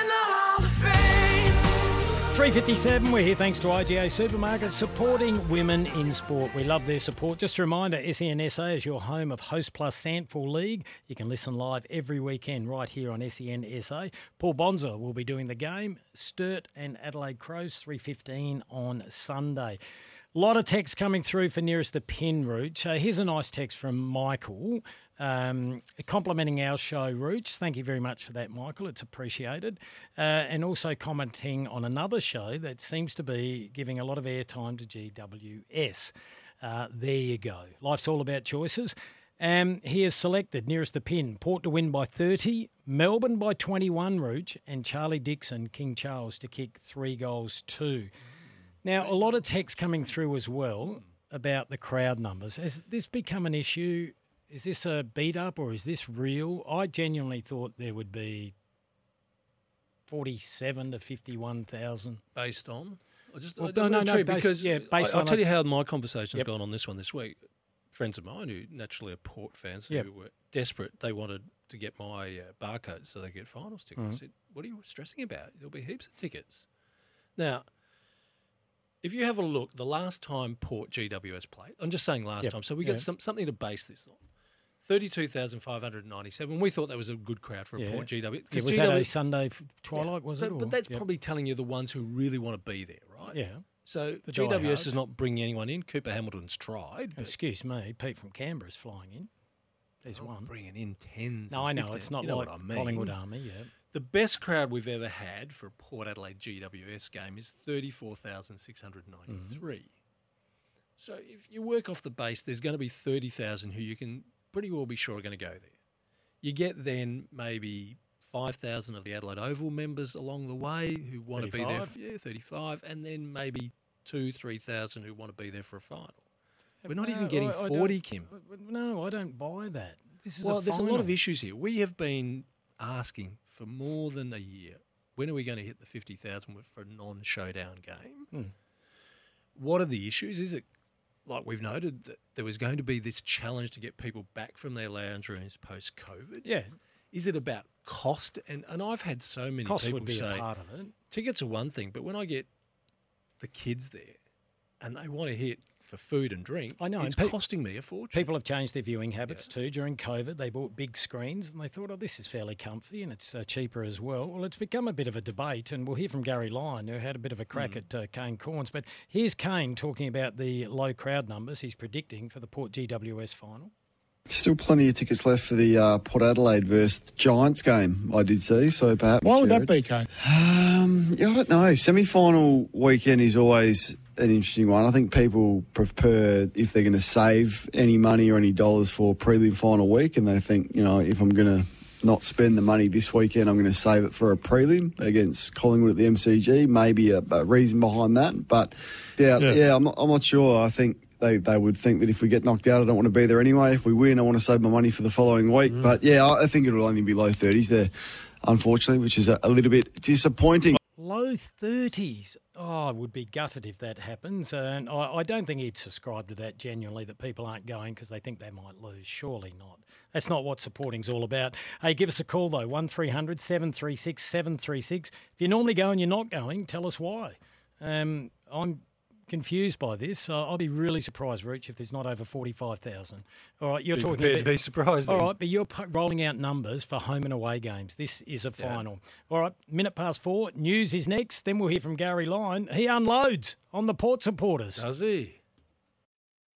357, we're here thanks to IGA Supermarket supporting women in sport. We love their support. Just a reminder, SEN SA is your home of Host Plus SANFL League. You can listen live every weekend right here on SEN SA. Paul Bonza will be doing the game. Sturt and Adelaide Crows, 315 on Sunday. A lot of text coming through for nearest the pin route. Uh, so here's a nice text from Michael, um, complimenting our show, Rooch. Thank you very much for that, Michael. It's appreciated. Uh, and also commenting on another show that seems to be giving a lot of airtime to GWS. Uh, there you go. Life's all about choices. Um, he has selected nearest the pin Port to win by 30, Melbourne by 21, Rooch, and Charlie Dixon, King Charles, to kick three goals, two. Now, a lot of text coming through as well about the crowd numbers. Has this become an issue? Is this a beat up or is this real? I genuinely thought there would be 47 to 51,000. Based on? I just well, I no, no, no, true, based, because yeah, based I, will tell you how my conversation's Yep. gone on this one this week. Friends of mine who naturally are Port fans Yep. who were desperate, they wanted to get my uh, barcode so they could get finals tickets. I Mhm. said, "What are you stressing about? There'll be heaps of tickets." Now, if you have a look, the last time Port GWS played, I'm just saying last Yep. time, so we got some, something to base this on. Thirty-two thousand five hundred ninety-seven. We thought that was a good crowd for a Yeah. Port GW. Yeah, was that a Sunday twilight, was but, it? or- But that's Yep. probably telling you the ones who really want to be there, right? Yeah. So The GWS is not bringing anyone in. Cooper Hamilton's tried. Excuse me, Pete from Canberra's flying in. There's not one. bringing in tens. No, I know 15, it's not you know like I mean. Collingwood Army. Yeah. The best crowd we've ever had for a Port Adelaide GWS game is thirty-four thousand six hundred ninety-three. Mm-hmm. So if you work off the base, there's going to be thirty thousand who you can pretty well be sure are going to go there. You get then maybe five thousand of the Adelaide Oval members along the way who want to be there. 35? Yeah, thirty-five, and then maybe two, three thousand who want to be there for a final. We're not even getting I- I forty, don't- Kim. No, I don't buy that. This is Well, a there's a lot of issues here. We have been asking for more than a year when are we going to hit the 50,000 for a non showdown game? Hmm. What are the issues? Is it like we've noted that there was going to be this challenge to get people back from their lounge rooms post COVID? Yeah. Is it about cost? And and I've had so many Cost people would be say a part of it. tickets are one thing, but when I get the kids there and they want to hit for food and drink, I know, it's pe- costing me a fortune. People have changed their viewing habits too. During COVID, they bought big screens and they thought, oh, this is fairly comfy and it's uh, cheaper as well. Well, it's become a bit of a debate, and we'll hear from Gary Lyon, who had a bit of a crack at uh, Kane Cornes. But here's Kane talking about the low crowd numbers he's predicting for the Port GWS final. Still plenty of tickets left for the uh, Port Adelaide versus Giants game, I did see. So perhaps. Why would Jared. that be, Kane? Um, yeah, I don't know. Semi final weekend is always an interesting one. I think people prefer if they're going to save any money or any dollars for prelim final week, and they think, you know, if I'm going to not spend the money this weekend, I'm going to save it for a prelim against Collingwood at the MCG. Maybe a, a reason behind that, but yeah, Yeah. yeah, I'm, not, I'm not sure. I think. They, they would think that if we get knocked out, I don't want to be there anyway. If we win, I want to save my money for the following week. Mm. But yeah, I I think it'll only be low 30s there, unfortunately, which is a, a little bit disappointing. Low 30s. Oh, I would be gutted if that happens. And I, I don't think he'd subscribe to that genuinely, that people aren't going because they think they might lose. Surely not. That's not what supporting's all about. Hey, give us a call though, 1300 736 736. If you're normally going, you're not going, tell us why. Um, I'm confused by this. Uh, I'll be really surprised, Rich, if there's not over 45,000. All right, you're Be talking to about- be surprised All then. right, but you're rolling out numbers for home and away games. This is a final. All right, minute past four. News is next. Then we'll hear from Gary Lyon. He unloads on the port supporters. Does he?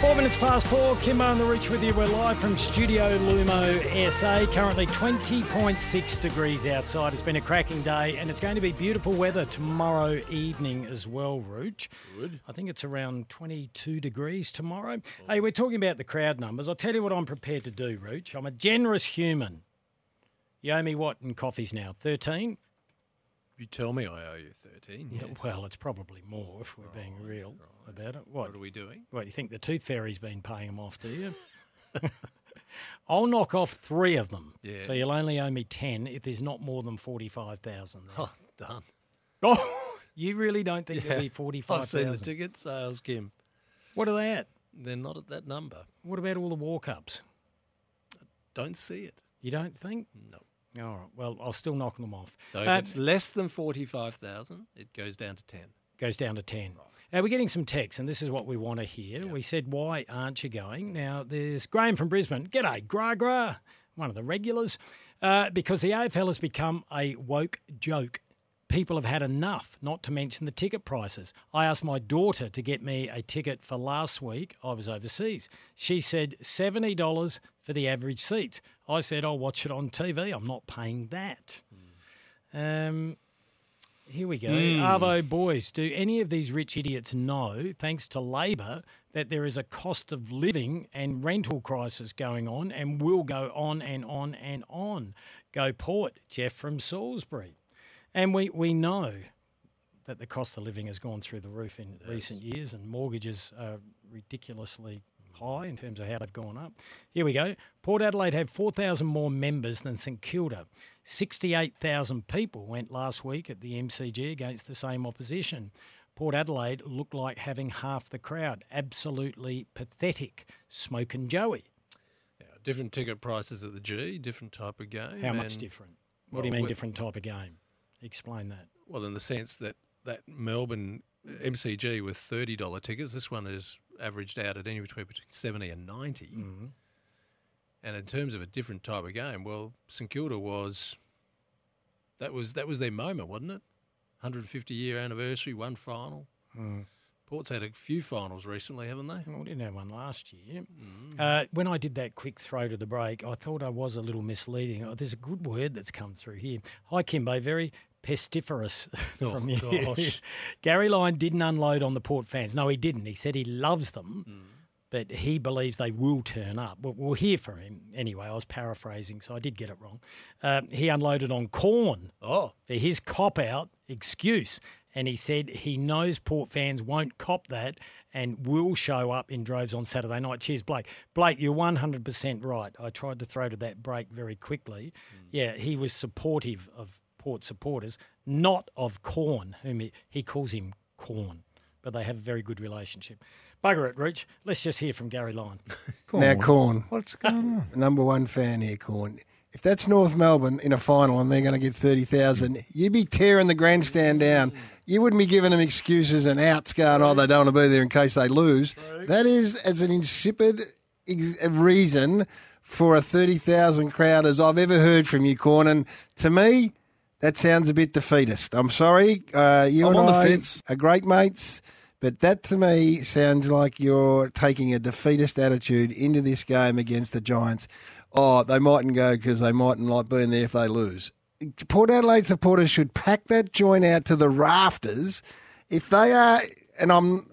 Four minutes past four. Kimbo and the Rooch with you. We're live from Studio Lumo SA. Currently 20.6 degrees outside. It's been a cracking day and it's going to be beautiful weather tomorrow evening as well, Rooch. Good. I think it's around 22 degrees tomorrow. Hey, we're talking about the crowd numbers. I'll tell you what I'm prepared to do, Rooch. I'm a generous human. You owe me what in coffees now? 13? You tell me I owe you 13. Yes. Well, it's probably more if we're being oh, real about it. What? What are we doing? Well, you think the tooth fairy's been paying them off, do you? I'll knock off three of them. Yeah. So you'll only owe me 10 if there's not more than 45,000 there. Oh, done. Oh, you really don't think there'll be 45,000? I've seen the ticket sales, Kim. What are they at? They're not at that number. What about all the walk-ups? Don't see it. You don't think? No. All right. Well, I'll still knock them off. So if Uh, it's less than 45,000, it goes down to 10. goes down to 10. Now, we're getting some texts, and this is what we want to hear. We said, Why aren't you going? Now, there's Graham from Brisbane. G'day, Gra Gra, one of the regulars. Uh, because the AFL has become a woke joke. People have had enough, not to mention the ticket prices. I asked my daughter to get me a ticket for last week. I was overseas. She said $70 for the average seats. I said, I'll watch it on TV. I'm not paying that. Um, here we go. Hmm. Arvo boys, do any of these rich idiots know, thanks to Labor, that there is a cost of living and rental crisis going on and will go on and on and on? Go Port, Jeff from Salisbury. And we, we know that the cost of living has gone through the roof in recent years and mortgages are ridiculously high in terms of how they've gone up. Here we go. Port Adelaide have 4,000 more members than St Kilda. 68,000 people went last week at the MCG against the same opposition. Port Adelaide looked like having half the crowd. Absolutely pathetic. Smoke and Joey. Yeah, different ticket prices at the G, different type of game. How much different? What do you mean different type of game? Explain that. Well, in the sense that that Melbourne MCG with thirty dollar tickets, this one is averaged out at anywhere between between seventy and 90 Mm-hmm. And in terms of a different type of game, well, St Kilda was that was that was their moment, wasn't it? 150 year anniversary, one final. Mm. Port's had a few finals recently, haven't they? Well, we didn't have one last year. Mm. Uh, when I did that quick throw to the break, I thought I was a little misleading. Oh, there's a good word that's come through here. Hi, Kimbo. Very pestiferous Oh, from you. gosh. Gary Lyon didn't unload on the Port fans. No, he didn't. He said he loves them, but he believes they will turn up. We'll, we'll hear from him anyway. I was paraphrasing, so I did get it wrong. Uh, he unloaded on Corn oh. for his cop out excuse. And he said he knows Port fans won't cop that and will show up in droves on Saturday night. Cheers, Blake. Blake, you're 100% right. I tried to throw to that break very quickly. Yeah, he was supportive of Port supporters, not of Corn, whom he, he calls him Corn, but they have a very good relationship. Bugger it, Rich. Let's just hear from Gary Lyon. now, Corn. What's going on? Number one fan here, Corn. If that's North Melbourne in a final and they're going to get 30,000, you'd be tearing the grandstand down. You wouldn't be giving them excuses and outs going, oh, they don't want to be there in case they lose. That is as an insipid ex- reason for a 30,000 crowd as I've ever heard from you, Corn. And to me, that sounds a bit defeatist. I'm sorry. Uh, you I'm and on the I fence. are great mates. But that to me sounds like you're taking a defeatist attitude into this game against the Giants. Oh, they mightn't go because they mightn't like being there if they lose. Port Adelaide supporters should pack that joint out to the rafters. If they are, and I'm,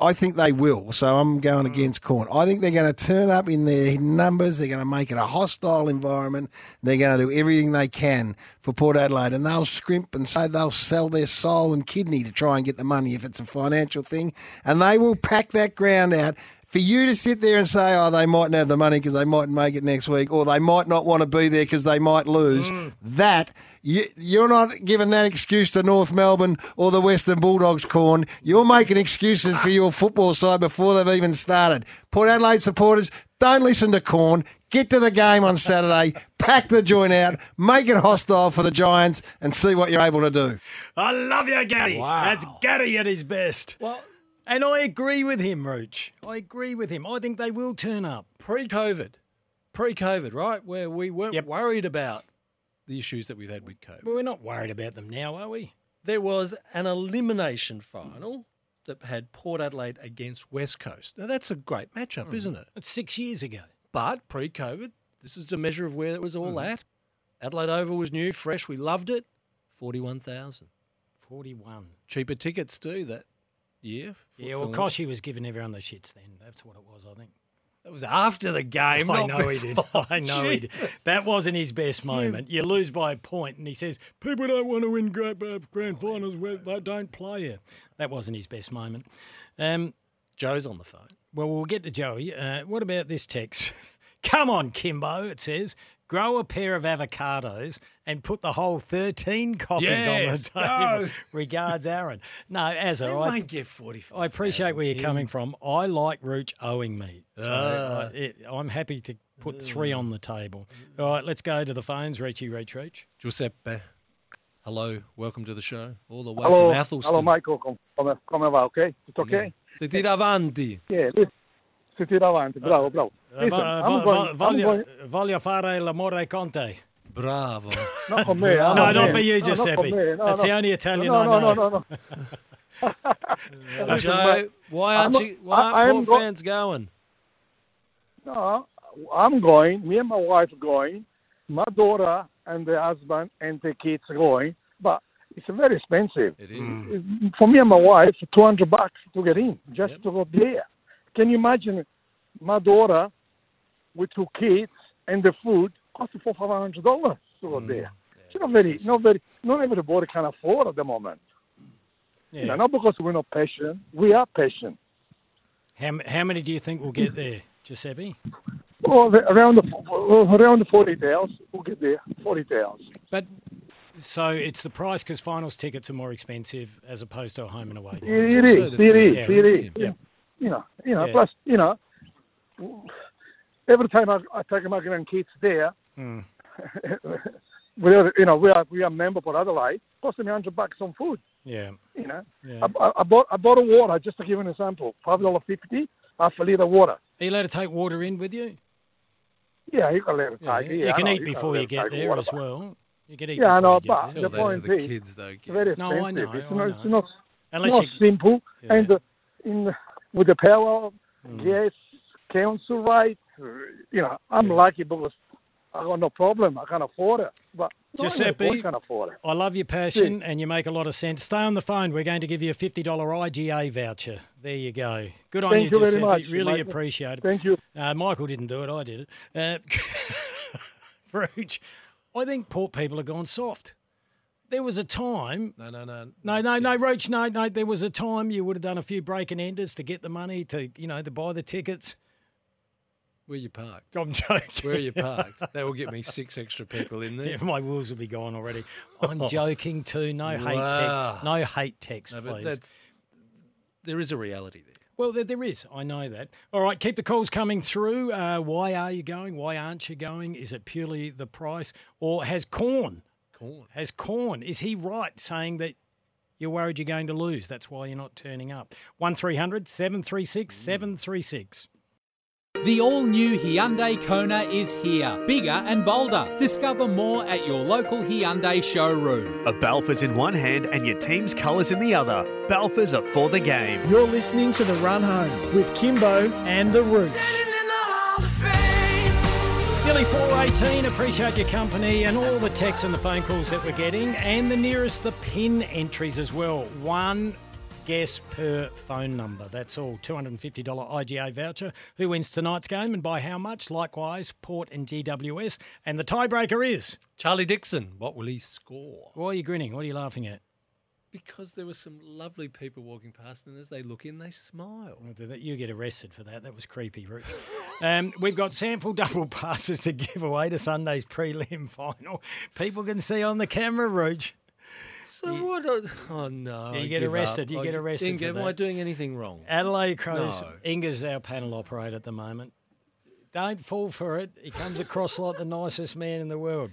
I think they will. So I'm going mm. against Corn. I think they're going to turn up in their numbers. They're going to make it a hostile environment. They're going to do everything they can for Port Adelaide, and they'll scrimp and say they'll sell their soul and kidney to try and get the money if it's a financial thing. And they will pack that ground out. For you to sit there and say, oh, they mightn't have the money because they mightn't make it next week, or they might not want to be there because they might lose, mm. that you, you're not giving that excuse to North Melbourne or the Western Bulldogs, Corn. You're making excuses for your football side before they've even started. Port Adelaide supporters, don't listen to Corn. Get to the game on Saturday, pack the joint out, make it hostile for the Giants, and see what you're able to do. I love you, Gary. Wow. That's Gary at his best. Well, and I agree with him, Rooch. I agree with him. I think they will turn up. Pre COVID, pre COVID, right? Where we weren't worried about the issues that we've had with COVID. Well, we're not worried about them now, are we? There was an elimination final that had Port Adelaide against West Coast. Now, that's a great matchup, Mm. isn't it? It's six years ago. But pre COVID, this is a measure of where it was all Mhm. at. Adelaide Oval was new, fresh. We loved it. 41,000. 41. Cheaper tickets too that year. Yeah, well, Koshy was giving everyone the shits then. That's what it was, I think. It was after the game. I know he did. before. I know he did. That wasn't his best moment. You lose by a point, and he says, People don't want to win uh, grand finals where they don't play it. That wasn't his best moment. Um, Joe's on the phone. Well, we'll get to Joey. Uh, what about this text? Come on, Kimbo, it says. Grow a pair of avocados and put the whole 13 coffees on the table. go. Regards, Aaron. No, as They a, won't I, get 45. I appreciate where you're coming from. I like Rooch owing me. So Ah. I, it, I'm happy to put three on the table. All right, let's go to the phones. Reachy, reach, reach. Giuseppe, hello. Welcome to the show. All the way Hello, from Athelstone. hello Michael, come, come, come va, ok? Tutto ok? Se tira avanti. Yeah, listen, si tira avanti, bravo, bravo. Uh, vo- I'm vo- going, I'm voglio, going, voglio fare l'amore con te. Bravo. not con me, No, not for you, No, not Giuseppe. me, no, That's no. the only Italian no, I no, know. No, no, no, Listen, Joe, my- why aren't I'm- you? Why aren't I Port go- fans going? No, I'm going. Me and my wife going. My daughter and the husband and the kids are going. But it's very expensive. It is. For me and my wife, 200 bucks to get in, just to go there. Can you imagine my daughter with two kids and the food costs four five hundred dollars to go mm. there? It's not very, not very, not everybody can afford at the moment. You know, not because we're not patient. We are patient. How, how many do you think will get there, Giuseppe? Well, around the around the forty thousand, we'll get there. Forty thousand. But so it's the price because finals tickets are more expensive as opposed to a home and away. game. It, it is. It is. It is. Yeah. You know. You know. Yeah. Plus, you know, every time I, I take my grandkids there, Mm. we are, you know, we are we are member for Adelaide. Cost me hundred bucks on food. Yeah. You know. Yeah. I, I, I bought I bought a water just to give an example. Five dollar fifty, half a liter of water. Are you allowed to take water in with you? Yeah, you can let it Yeah, take. you Yeah, I can know, eat can before let you get there as well. You can eat Yeah, I before know, you get but there. the Tell that to point the is, kids, though, it's very No, I know, It's I not, know. it's not, Unless not you- simple. Yeah. And uh, in with the power, Mm. gas, council rate, you know, I'm lucky because I got no problem. I can't afford it. But No, Giuseppe, I can afford it. I love your passion and you make a lot of sense. Stay on the phone. We're going to give you a $50 IGA voucher. There you go. Good on Thank you, you very Giuseppe. much, Really mate. appreciate it. Thank you. Uh, Michael didn't do it. I did it. Uh, Rooch, I think port people have gone soft. There was a time. No, no, no. No, no, no, Rooch, no, no. There was a time you would have done a few break and enders to get the money to, you know, to buy the tickets. Where you parked? I'm joking. Where you parked? That will get me six extra people in there. Yeah, my wheels will be gone already. I'm joking too. No hate Wow. text. No hate text, No, please. that's there is a reality there. Well, there, there is. I know that. All right, keep the calls coming through. Uh, why are you going? Why aren't you going? Is it purely the price, or has Corn? Corn has Corn? Is he right saying that you're worried you're going to lose? That's why you're not turning up. One 736 736 The all new Hyundai Kona is here, bigger and bolder. Discover more at your local Hyundai showroom. A Balfour's in one hand and your team's colours in the other. Balfour's are for the game. You're listening to The Run Home with Kimbo and The Rooch. Billy 418, appreciate your company and all the texts and the phone calls that we're getting, and the nearest the pin entries as well. One guess per phone number. That's all. $250 IGA voucher. Who wins tonight's game and by how much? Likewise, Port and GWS. And the tiebreaker is Charlie Dixon. What will he score? Why are you grinning? What are you laughing at? Because there were some lovely people walking past, and as they look in, they smile. You get arrested for that. That was creepy, Rich. um, we've got sample double passes to give away to Sunday's prelim final. People can see on the camera, Rich. So what? a- Oh no! You get arrested. up. You I- get arrested Inga, am I doing anything wrong? Adelaide Crows. No. Inga's our panel operator at the moment. Don't fall for it. He comes across like the nicest man in the world.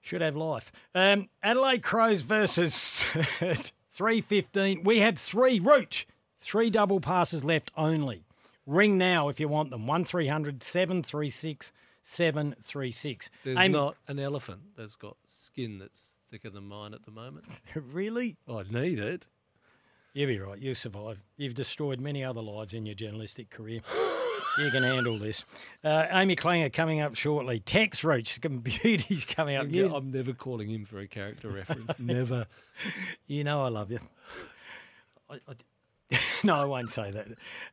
Should have life. Um, Adelaide Crows versus 315. We have three, Rooch, three double passes left only. Ring now if you want them. 1300 736 736. There's Aim- not an elephant that's got skin that's thicker than mine at the moment. really? I need it. You'll be right. You survive. You've destroyed many other lives in your journalistic career. you can handle this. Uh, Amy Klanger coming up shortly. Tex Rooch, some beauties coming up. I'm, I'm never calling him for a character reference. never. you know I love you. I, I- no, I won't say that.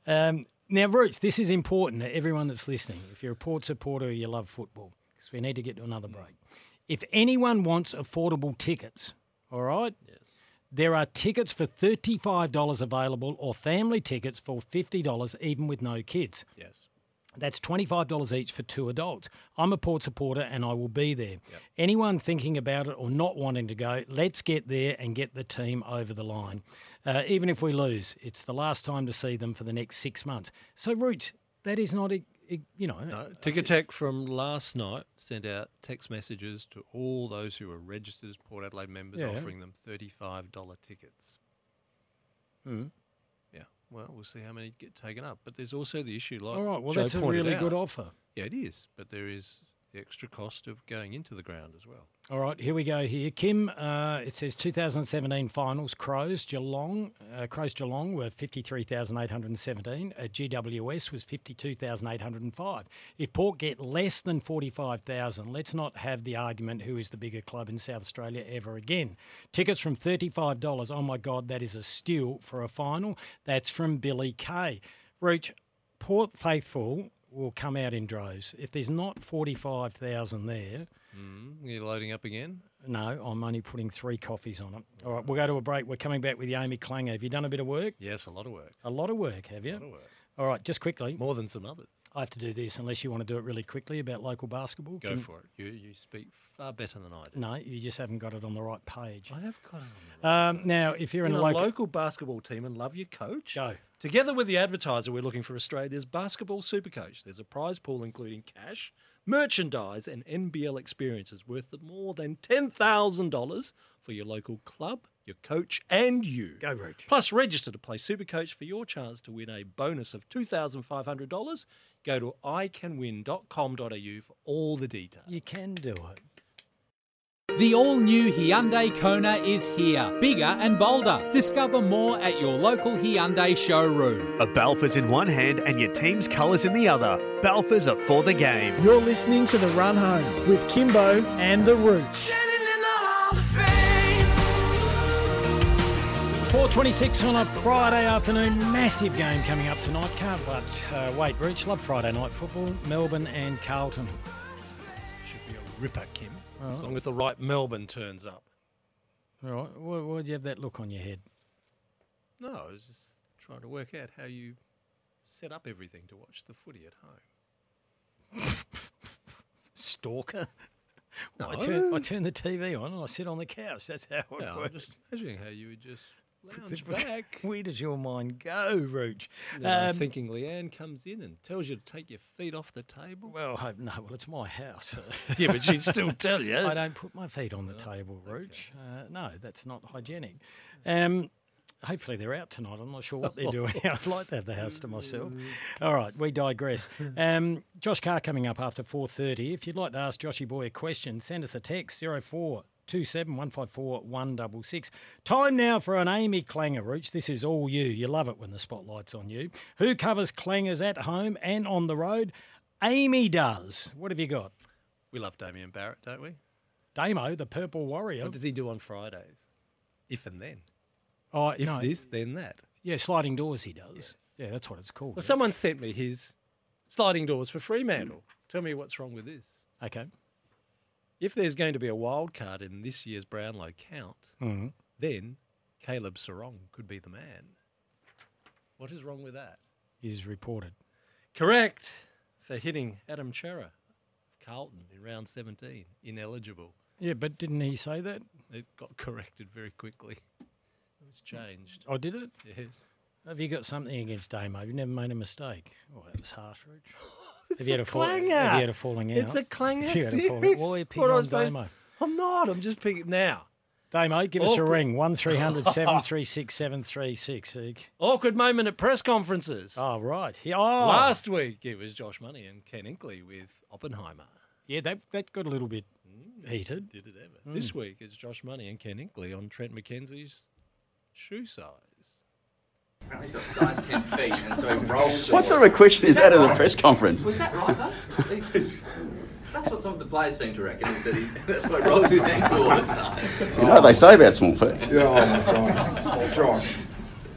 Um, now, Rooch, this is important to everyone that's listening. If you're a Port supporter or you love football, because we need to get to another break. If anyone wants affordable tickets, all right? Yes. There are tickets for $35 available or family tickets for $50 even with no kids. Yes. That's $25 each for two adults. I'm a Port supporter and I will be there. Anyone thinking about it or not wanting to go, let's get there and get the team over the line. Uh, even if we lose, it's the last time to see them for the next six months. So, Rooch, that is not, you know. No, Ticketek from last night sent out text messages to all those who were registered as Port Adelaide members, Yeah. offering them $35 tickets. Mm. Yeah, well, we'll see how many get taken up. But there's also the issue, like All right, well, Joe that's a really good offer. Yeah, it is, but there is the extra cost of going into the ground as well. All right, here we go. Here, Kim. Uh, it says 2017 finals. Crows Geelong. Uh, Crows Geelong were 53,817. Uh, GWS was 52,805. If Port get less than 45,000, let's not have the argument who is the bigger club in South Australia ever again. Tickets from $35. Oh my God, that is a steal for a final. That's from Billy Kay. Reach Port faithful will come out in droves. If there's not 45,000 there. Mm, you're loading up again? No, I'm only putting three coffees on it. All right, we'll go to a break. We're coming back with AAMI Clanger. Have you done a bit of work? Yes, a lot of work. A lot of work, have you? A lot of work. All right, just quickly. More than some others. I have to do this unless you want to do it really quickly about local basketball. Go Can- for it. You, you speak far better than I do. No, you just haven't got it on the right page. I have got it on Um, now, if you're in in a a local, local basketball team and love your coach? Go. Together with the advertiser, we're looking for Australia's basketball super coach. There's a prize pool including cash, merchandise, and NBL experiences worth more than $10,000 for your local club, your coach, and you. Go, Rooch. Plus, register to play Supercoach for your chance to win a bonus of $2,500. Go to icanwin.com.au for all the details. you can do it. The all new Hyundai Kona is here, bigger and bolder. Discover more at your local Hyundai showroom. A Balfours in one hand and your team's colours in the other. Balfours are for the game. You're listening to The Run Home with Kimbo and The Rooch. 4.26 on a Friday afternoon. Massive game coming up tonight. Can't but uh, wait, Rich. Love Friday night football. Melbourne and Carlton. Should be a ripper, Kim. All As long as the right Melbourne turns up. All right. Why, why'd you have that look on your head? No, I was just trying to work out how you set up everything to watch the footy at home. Stalker? No. I, turn, I turn the TV on and I sit on the couch. That's how it Yeah, I'm just imagining how you would just lounge back. Where does your mind go, Rooch? You know, I'm Um, thinking Leanne comes in and tells you to take your feet off the table. Well, I, no, well, it's my house. Yeah, but she'd still tell you. I don't put my feet on the table, Rooch. Uh, no, that's not hygienic. Um, hopefully they're out tonight. I'm not sure what they're doing. I'd like to have the house to myself. All right, we digress. Um, Josh Carr coming up after 4.30. If you'd like to ask Joshy Boy a question, send us a text, 04 27 154 166. Time now for an AAMI Clanger, Rooch. This is all you. You love it when the spotlight's on you. Who covers Clangers at home and on the road? AAMI does. What have you got? We love Damien Barrett, don't we? Damo, the Purple Warrior. What does he do on Fridays? If and then. Oh, If no. this, then that. Yeah, sliding doors he does. Yeah, that's what it's called. Well, someone sent me his sliding doors for Fremantle. Tell me what's wrong with this. Okay. If there's going to be a wild card in this year's Brownlow count, Mhm. then Caleb Serong could be the man. What is wrong with that? that? Is reported. Correct for hitting Adam Cerra of Carlton in round 17. Ineligible. Yeah, but didn't he say that? It got corrected very quickly. It was changed. Oh, did it? Yes. Have you got something against Damo? Have you never made a mistake? Oh, that was harsh, Rich. It's you had a fall- clanger. Have you had a falling out? It's a clanger You had a falling- series. Why are you What am I on Damo? I'm not. I'm just picking now. Damo, give us a Awkward. ring. 1300 736 736. Awkward moment at press conferences. Oh, right. Yeah, oh. Last week it was Josh Money and Ken Hinkley with Oppenheimer. Yeah, that, that got a little bit heated. Did it ever? Mm. This week it's Josh Money and Ken Hinkley on Trent McKenzie's shoe size. Apparently he's got size 10 feet, and so he rolls. What sort of a question is that at a press conference? Was that right, though? That's what some of the players seem to reckon, is that he, that's why he rolls his ankle all the time. You know what they say about small feet? Yeah, oh my God. Josh.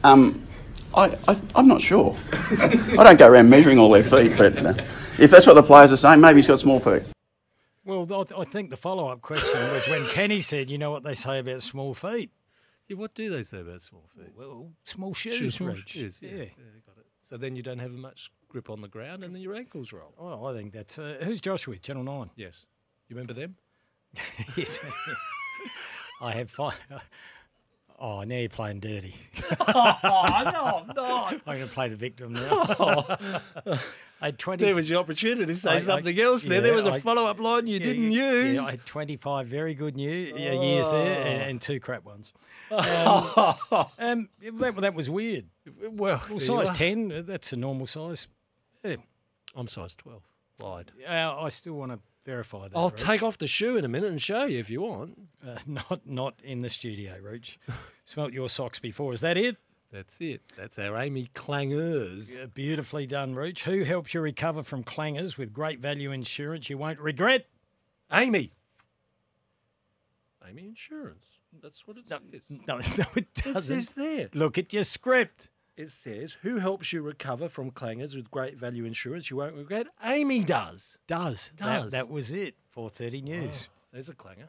Um, I, I, I'm not sure. I don't go around measuring all their feet, but uh, if that's what the players are saying, maybe he's got small feet. Well, I, I think the follow up question was when Kenny said, you know what they say about small feet? Yeah, what do they say about small feet? Well, small shoes, Shoes, small Rich. shoes, yeah. Yeah. got it. So then you don't have much grip on the ground, and then your ankles roll. Oh, I think that's. Uh, who's Josh with? Channel 9. Yes. You remember them? yes. I have five. Oh, now you're playing dirty. oh, no, I'm not. I'm going to play the victim now. I had 20, There was your opportunity to say I- I- something else there. There was a follow-up line you yeah, didn't use. Yeah, I had 25 very good new, yeah, years there and, Oh. and two crap ones. Um, um, that, that was weird. Well, Well, size 10, uh, that's a normal size. Yeah. I'm size 12. Wide. Uh, I still want to verify that. I'll take off the shoe in a minute and show you if you want. Uh, not not in the studio, Rooch. Smelt your socks before. Is that it? That's it. That's our AAMI Clangers. Yeah, beautifully done, Rooch. Who helps you recover from clangers with great value insurance you won't regret? AAMI. AAMI Insurance. That's what it says. No, no, it doesn't. It says there. Look at your script. It says, who helps you recover from clangers with great value insurance you won't regret? AAMI does. Does. Does. That, that was it. 4.30 News. There's a clanger.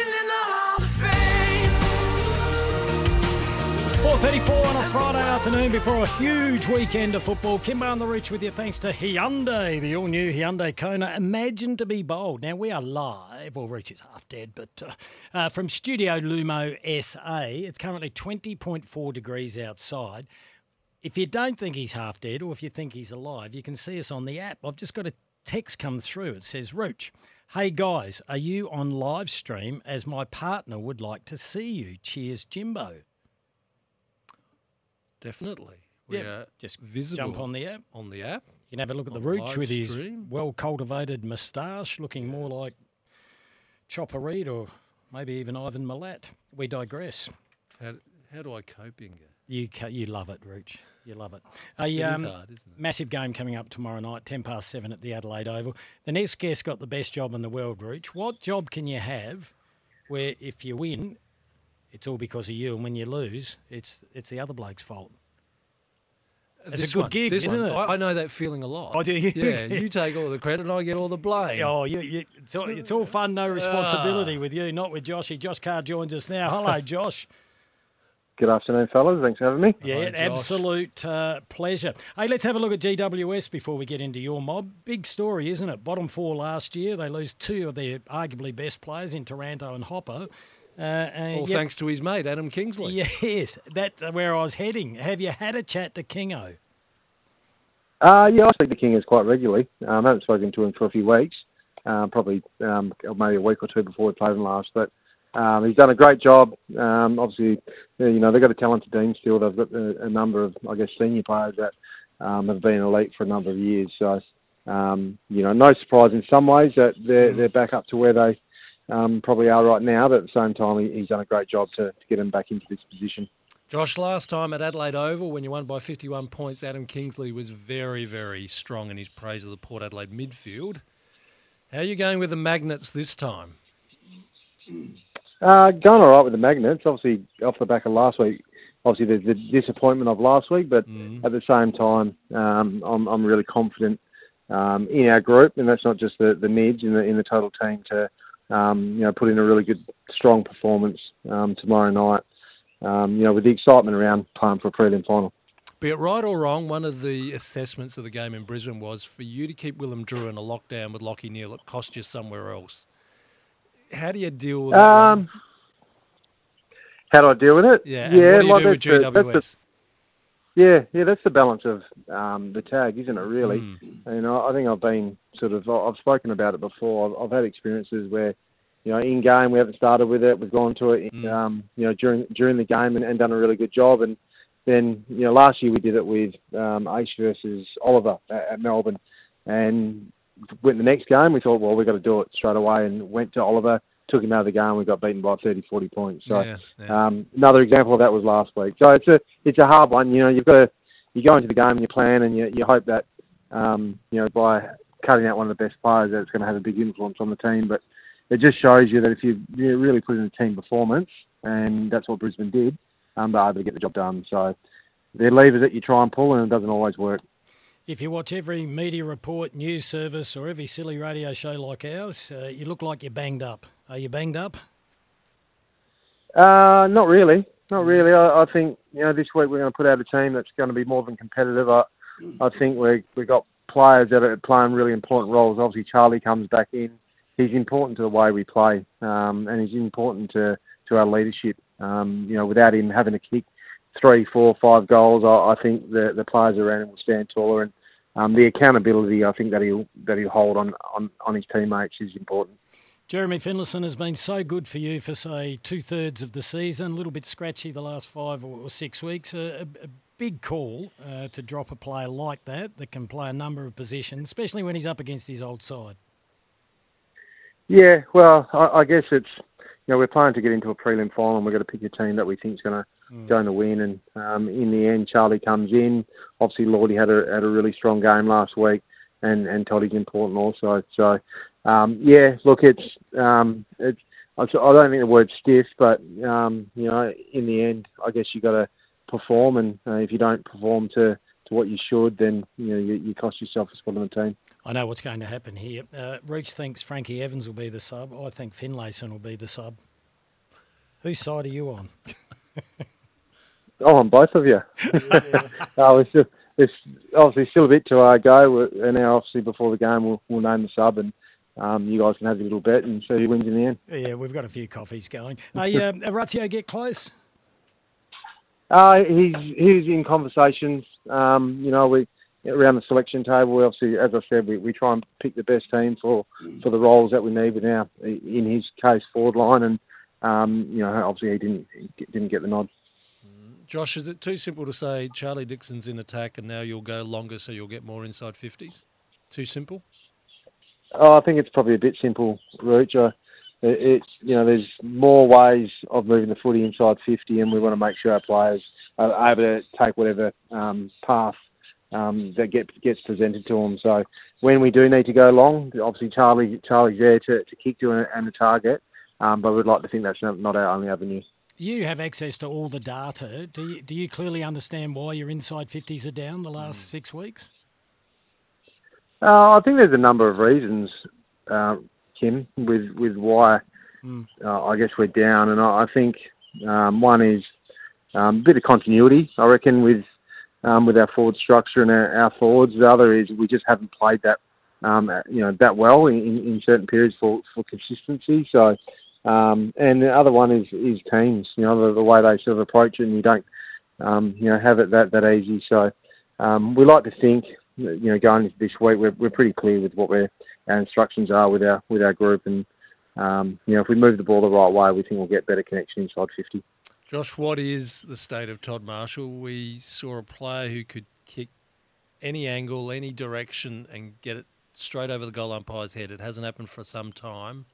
4.34 on a Friday afternoon before a huge weekend of football. Kimbo on the reach with you thanks to Hyundai, the all-new Hyundai Kona. Imagine to be bold. Now, we are live. Well, Rooch is half dead, but uh, uh, from Studio Lumo SA, it's currently 20.4 degrees outside. If you don't think he's half dead or if you think he's alive, you can see us on the app. I've just got a text come through. It says, Rooch, hey guys, are you on live stream as my partner would like to see you? Cheers, Jimbo. Definitely. We Yep, just visible jump on the app. On the app. You can have a look at the Rooch live with his stream. well cultivated moustache, looking more like Chopper Read or maybe even Ivan Milat. We digress. How, how do I cope, Inga? You you love it, Rooch. You love it. A It is um, hard, isn't it? massive game coming up tomorrow night, ten past seven at the Adelaide Oval. The next guest got the best job in the world, Rooch. What job can you have where if you win, it's all because of you, and when you lose, it's it's the other bloke's fault? It's This a good one, gig, isn't one, it? I, I know that feeling a lot. Oh, do you? Yeah, you take all the credit and I get all the blame. Oh, you, you, it's, all, it's all fun, no responsibility with you, not with Joshy. Josh Carr joins us now. Hello, Josh. Good afternoon, fellas. Thanks for having me. Yeah, absolute uh, pleasure. Hey, let's have a look at GWS before we get into your mob. Big story, isn't it? Bottom four last year. They lose two of their arguably best players in Taranto and Hopper. Uh, and All yet- thanks to his mate, Adam Kingsley. Yes, that's where I was heading. Have you had a chat to Kingo? Uh, yeah, I speak to King quite regularly. Um, I haven't spoken to him for a few weeks, um, probably um, maybe a week or two before we played him last. But um, he's done a great job. Um, obviously, you know they've got a talented team still. They've got a, a number of, I guess, senior players that um, have been elite for a number of years. So, um, you know, no surprise in some ways that they're they're back up to where they um, probably are right now. But at the same time, he, he's done a great job to, to get him back into this position. Josh, last time at Adelaide Oval, when you won by 51 points, Adam Kingsley was very, very strong in his praise of the Port Adelaide midfield. How are you going with the Magnets this time? Uh, going all right with the Magnets. Obviously, off the back of last week, obviously there's the disappointment of last week, but at the same time, um, I'm I'm really confident um, in our group, and that's not just the the mids in the in the total team to um, you know put in a really good, strong performance um, tomorrow night. Um, you know, with the excitement around playing for a prelim final. Be it right or wrong, one of the assessments of the game in Brisbane was for you to keep Willem Drew in a lockdown with Lachie Neale, it cost you somewhere else. How do you deal with that? Um, how do I deal with it? Yeah, yeah what do you do with that's the- that's the- GWS? Yeah, yeah, that's the balance of um, the tag, isn't it? Really, Hmm. and I, I think I've been sort of I've spoken about it before. I've, I've had experiences where, you know, in game we haven't started with it. We've gone to it, um, you know, during during the game and, and done a really good job. And then, you know, last year we did it with um, Ace versus Oliver at, at Melbourne, and went the next game. We thought, well, we've got to do it straight away, and went to Oliver. Took him out of the game. We got beaten by 30, 40 points. So Yeah, yeah. um, another example of that was last week. So it's a it's a hard one. You know, you've got to you go into the game and you plan and you you hope that um, you know by cutting out one of the best players that it's going to have a big influence on the team. But it just shows you that if you, you really put in a team performance, and that's what Brisbane did, um, they're able to get the job done. So they're levers that you try and pull, and it doesn't always work. If you watch every media report, news service, or every silly radio show like ours, uh, you look like you're banged up. Are you banged up? Uh, not really. Not really. I, I think you know this week we're going to put out a team that's going to be more than competitive. I, I think we we got players that are playing really important roles. Obviously, Charlie comes back in. He's important to the way we play, um, and he's important to to our leadership. Um, you know, without him having to kick three, four, five goals, I, I think the the players around him will stand taller. And um, the accountability, I think that he'll that he'll hold on on, on his teammates is important. Jeremy Finlayson has been so good for you for, say, two thirds of the season, a little bit scratchy the last five or six weeks. A, a, a big call uh, to drop a player like that that can play a number of positions, especially when he's up against his old side. Yeah, well, I, I guess it's you know we're planning to get into a prelim final. and We've got to pick a team that we think is going to Mm. going to win. And um, in the end, Charlie comes in. Obviously, Lordy had a had a really strong game last week, and and Toddy's important also. So um, yeah, look, it's um, it's. I don't think the word's stiff, but um, you know, in the end, I guess you got to perform, and uh, if you don't perform to to what you should, then you know you, you cost yourself a spot on the team. I know what's going to happen here. Uh, Rooch thinks Frankie Evans will be the sub. I think Finlayson will be the sub. Whose side are you on? Oh, on both of you. oh, it's, just, it's obviously still a bit to uh, go, and now obviously before the game we'll, we'll name the sub, and um, you guys can have a little bet and see who wins in the end. Yeah, we've got a few coffees going. Hey, uh, Orazio, get close. Uh, he's he's in conversations. Um, you know, we around the selection table. We obviously, as I said, we, we try and pick the best team for, for the roles that we need. But now, in his case, forward line, and um, you know, obviously he didn't didn't get the nod. Josh, is it too simple to say Charlie Dixon's in attack and now you'll go longer so you'll get more inside 50s? Too simple? Oh, I think it's probably a bit simple. Uh, it's you know, there's more ways of moving the footy inside 50, and we want to make sure our players are able to take whatever um, path um, that get, gets presented to them. So when we do need to go long, obviously Charlie Charlie's there to, to kick to and the target, um, but we'd like to think that's not, our only avenue. You have access to all the data. Do you, do you clearly understand why your inside 50s are down the last six weeks? Uh, I think there's a number of reasons, uh, Kim, with with why Mm. uh, I guess we're down, and I, I think um, one is um, a bit of continuity. I reckon with um, with our forward structure and our, our forwards. The other is we just haven't played that um, you know that well in, in certain periods for, for consistency. So, um, and the other one is is teams. You know the, the way they sort of approach it, and you don't um, you know have it that that easy. So, um, we like to think you know going into this week we're we're pretty clear with what we're our instructions are with our with our group, and um, you know if we move the ball the right way, we think we'll get better connection inside fifty. Josh, what is the state of Todd Marshall? We saw a player who could kick any angle, any direction, and get it straight over the goal umpire's head. It hasn't happened for some time.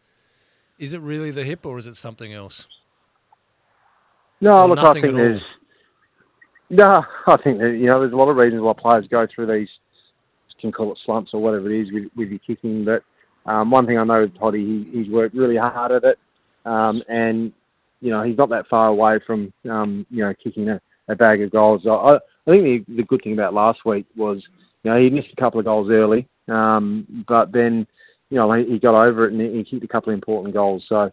Is it really the hip, or is it something else? No, Or look, I think there's. No, I think that, you know there's a lot of reasons why players go through these. Can call it slumps or whatever it is with, with your kicking, but um, one thing I know with Toddy, he, he's worked really hard at it, um, and you know he's not that far away from um, you know kicking a, a bag of goals. I, I I think the, the good thing about last week was you know he missed a couple of goals early, um, but then you know he, he got over it and he, he kicked a couple of important goals. So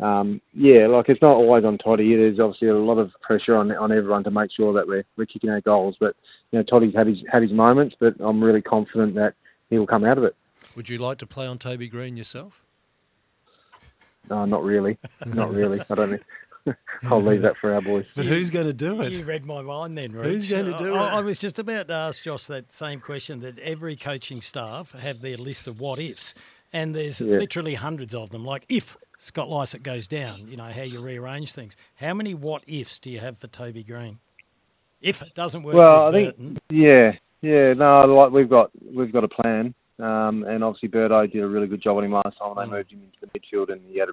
um, yeah, like it's not always on Toddy. There's obviously a lot of pressure on on everyone to make sure that we're we're kicking our goals. But you know Toddy's had his had his moments, but I'm really confident that he will come out of it. Would you like to play on Toby Green yourself? No, not really, not really. I don't. think- I'll leave that for our boys. But who's going to do it? You read my mind then, Rich. Who's going to do I, it? I was just about to ask Josh that same question that every coaching staff have their list of what ifs, and there's Yeah. literally hundreds of them. Like if Scott Lycett goes down, you know, how you rearrange things. How many what ifs do you have for Toby Green? If it doesn't work Well, I think Burton, yeah, yeah. No, like we've got we've got a plan, um, and obviously Birdo did a really good job on him last time. when They moved him into the midfield, and he had a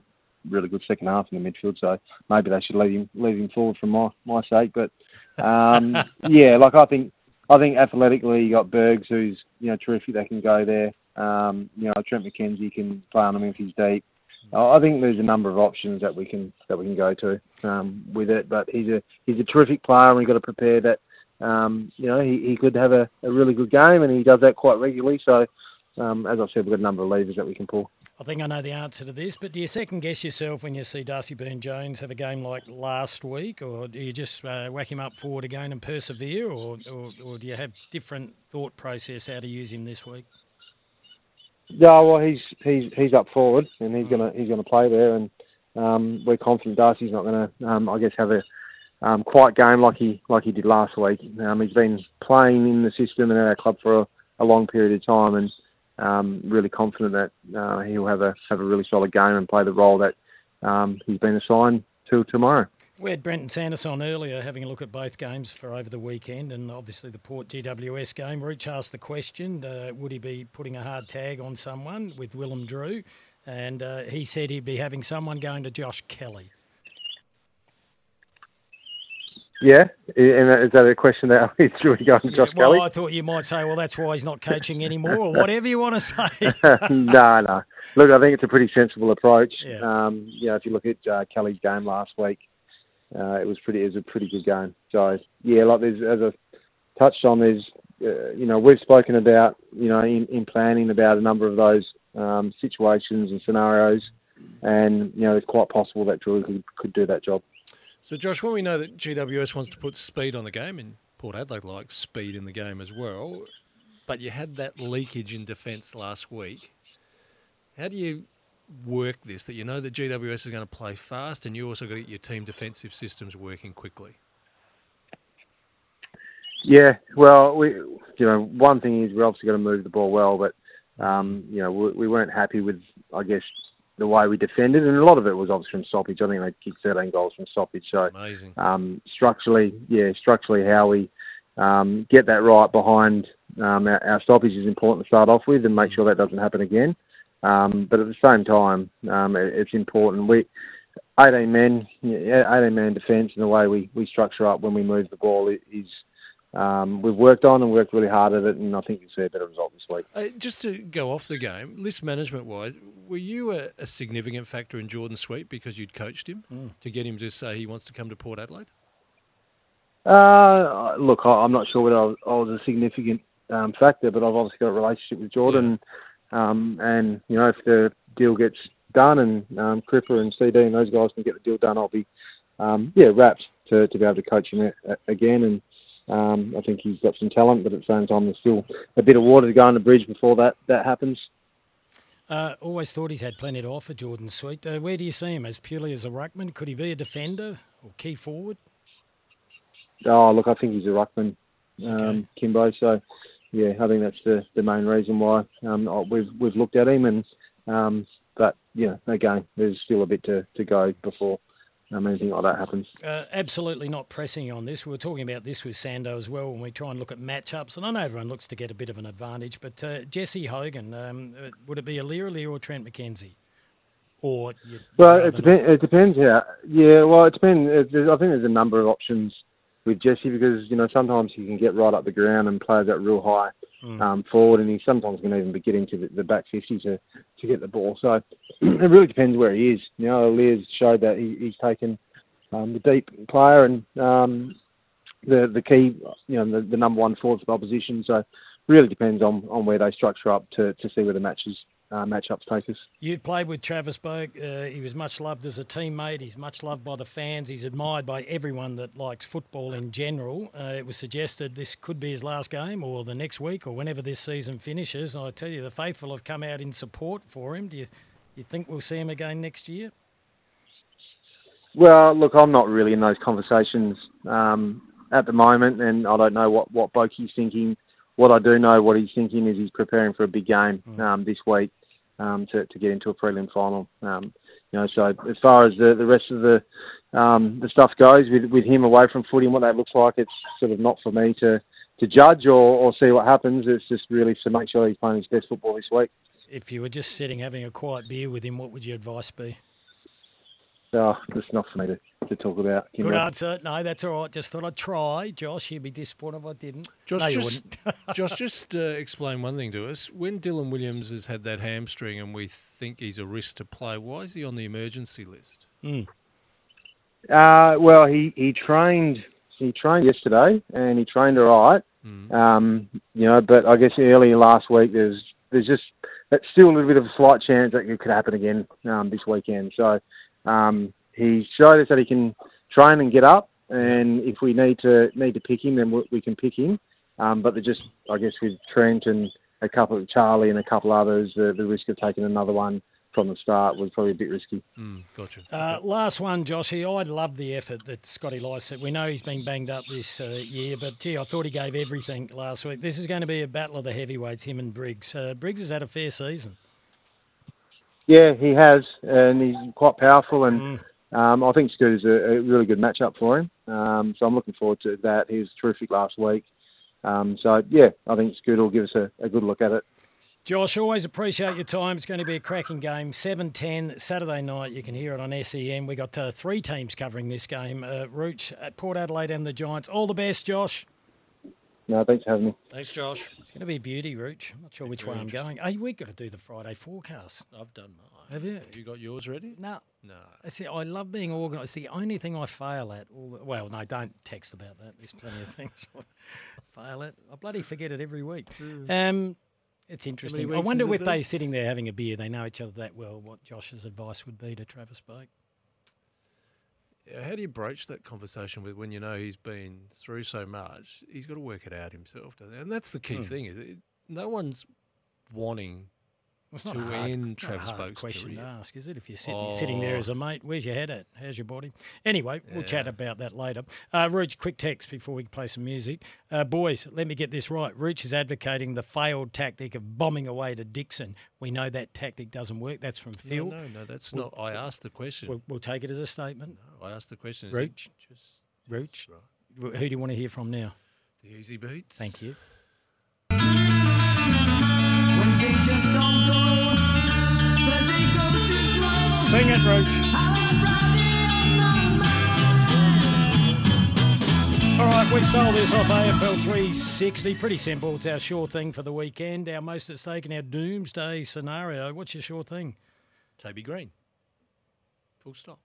really good second half in the midfield. So maybe they should leave him leave him forward for my my sake. But um, yeah, like I think I think athletically you got Bergs, who's you know terrific. They can go there. Um, you know Trent McKenzie can play on him if he's deep. I think there's a number of options that we can that we can go to um, with it. But he's a he's a terrific player, and we've got to prepare that. Um, you know, he, he could have a, a really good game, and he does that quite regularly. So, um, as I said, we've got a number of levers that we can pull. I think I know the answer to this, but do you second guess yourself when you see Darcy Byrne Jones have a game like last week, or do you just uh, whack him up forward again and persevere, or, or, or do you have different thought process how to use him this week? Yeah, well, he's he's he's up forward, and he's gonna he's gonna play there, and um, we're confident Darcy's not gonna, um, I guess, have a um, quiet game like he like he did last week. Um, he's been playing in the system and at our club for a, a long period of time, and um, really confident that uh, he'll have a have a really solid game and play the role that um, he's been assigned to tomorrow. We had Brenton Sanderson on earlier having a look at both games for over the weekend and obviously the Port GWS game. Rooch asked the question uh, would he be putting a hard tag on someone with Willem Drew? And uh, he said he'd be having someone going to Josh Kelly. Yeah, and is that a question that he's really going to Josh well, Kelly? I thought you might say, well, that's why he's not coaching anymore, or whatever you want to say. no, no. Look, I think it's a pretty sensible approach. Yeah. Um, you know, if you look at uh, Kelly's game last week, uh, it was pretty. It was a pretty good game. So yeah, like there's as I touched on, there's uh, you know we've spoken about you know in, in planning about a number of those um, situations and scenarios, and you know it's quite possible that Drew could, could do that job. So, Josh, when we know that GWS wants to put speed on the game, and Port Adelaide like speed in the game as well, but you had that leakage in defence last week. How do you work this? That you know that GWS is going to play fast, and you also got to get your team defensive systems working quickly. Yeah, well, we you know, one thing is we're obviously got to move the ball well, but um, you know, we, we weren't happy with, I guess, the way we defended, and a lot of it was obviously from stoppage. I think they kicked 13 goals from stoppage. So Amazing. um, structurally, yeah, structurally, how we um, get that right behind um, our, our stoppage is important to start off with, and make sure that doesn't happen again. Um, but at the same time, um, it, it's important. We 18 men, 18 man defence, and the way we, we structure up when we move the ball is um, we've worked on and worked really hard at it, and I think you'll see a better result this week. Uh, just to go off the game, list management wise, were you a, a significant factor in Jordon Sweet because you'd coached him Mm. to get him to say he wants to come to Port Adelaide? Uh, look, I- I'm not sure whether I was, I was a significant um, factor, but I've obviously got a relationship with Jordon, um, and you know if the deal gets done and um, Cripper and CD and those guys can get the deal done, I'll be um, yeah wrapped to, to be able to coach him again. And um, I think he's got some talent, but at the same time, there's still a bit of water to go on the bridge before that that happens. Uh, always thought he's had plenty to offer, Jordon Sweet. Uh, where do you see him? As purely as a ruckman? Could he be a defender or key forward? Oh, look, I think he's a ruckman, um, Kymbo. So, yeah, I think that's the, the main reason why um, we've we've looked at him. And um, but yeah, again, there's still a bit to, to go before um, anything like that happens. Uh, absolutely not pressing on this. We were talking about this with Sando as well when we try and look at matchups. And I know everyone looks to get a bit of an advantage, but uh, Jesse Hogan, um, would it be Aliir or Trent McKenzie? Or you, Well, it, depends. it depends. Yeah, yeah. Well, it depends. I think there's a number of options with Jesse because you know sometimes he can get right up the ground and play that real high Mm. um, forward, and he sometimes can even be getting to the, the back fifty to to get the ball. So it really depends where he is. You know, Lear's showed that he, he's taken um, the deep player and um, the the key, you know, the, the number one forward for the opposition. So really depends on, on where they structure up to, to see where the matches uh, matchups take us. You've played with Travis Boak. Uh, he was much loved as a teammate. He's much loved by the fans. He's admired by everyone that likes football in general. Uh, it was suggested this could be his last game or the next week or whenever this season finishes. And I tell you, the faithful have come out in support for him. Do you, you think we'll see him again next year? Well, look, I'm not really in those conversations um, at the moment, and I don't know what what Bokey's thinking. What I do know, what he's thinking is he's preparing for a big game um, this week um, to to get into a prelim final. Um, you know, so as far as the, the rest of the um, the stuff goes with with him away from footy and what that looks like, it's sort of not for me to to judge or, or see what happens. It's just really to make sure he's playing his best football this week. If you were just sitting having a quiet beer with him, what would your advice be? So it's not for me to, to talk about. Good Kymbo. answer. No, that's all right. Just thought I'd try. Josh, you'd be disappointed if I didn't. Josh, no, you just, wouldn't. Josh, just uh, explain one thing to us. When Dylan Williams has had that hamstring and we think he's a risk to play, why is he on the emergency list? Mm. Uh, well, he, he trained he trained yesterday and he trained all right. Um, you know, but I guess early last week there's there's just that's still a little bit of a slight chance that it could happen again um, this weekend. So um, he showed us that he can train and get up, and if we need to need to pick him, then we, we can pick him. Um, but just I guess with Trent and a couple of Charlie and a couple others, the, the risk of taking another one from the start was probably a bit risky. Mm, gotcha. Uh, last one, Joshy. I love the effort that Scotty Lycett. We know he's been banged up this uh, year, but gee, I thought he gave everything last week. This is going to be a battle of the heavyweights, him and Briggs. Uh, Briggs has had a fair season. Yeah, he has, and he's quite powerful, and um, I think Scooter's a, a really good matchup for him. Um, so I'm looking forward to that. He was terrific last week. Um, so yeah, I think Scooter will give us a, a good look at it. Josh, always appreciate your time. It's going to be a cracking game. 7.10 Saturday night. You can hear it on SEN. We've got uh, three teams covering this game. Uh, Rooch at Port Adelaide and the Giants. All the best, Josh. No, thanks for having me. Thanks, Josh. It's going to be a beauty, Rooch. I'm not sure which way I'm going. Hey, we've got to do the Friday forecast. I've done mine. Have you? Have you got yours ready? No. No. I see. I love being organised. It's The only thing I fail at, all the, well, no, don't text about that. There's plenty of things I fail at. I bloody forget it every week. Um, it's interesting. I wonder if they're sitting there having a beer, they know each other that well. What Josh's advice would be to Travis Boak. How do you broach that conversation with when you know he's been through so much? He's got to work it out himself, doesn't he? and that's the key Hmm. thing. Is it, no one's wanting Well, it's not to a hard, end not a hard question career. to ask, is it? If you're sitting, sitting there Oh. as a mate, where's your head at? How's your body? Anyway, we'll chat about that later. Uh, Rooch, quick text before we play some music. Uh, boys, let me get this right. Rooch is advocating the failed tactic of bombing away to Dixon. We know that tactic doesn't work. That's from No, Phil. no, no, that's We'll- not. I asked the question. We'll, we'll take it as a statement. I asked the question. is Rooch, Just Rooch, who do you want to hear from now? the Easybeats. Thank you. Sing it, Rooch. All right, we stole this off AFL 360. Pretty simple. It's our sure thing for the weekend. Our most at stake in our doomsday scenario. What's your sure thing? Toby Green. Full stop.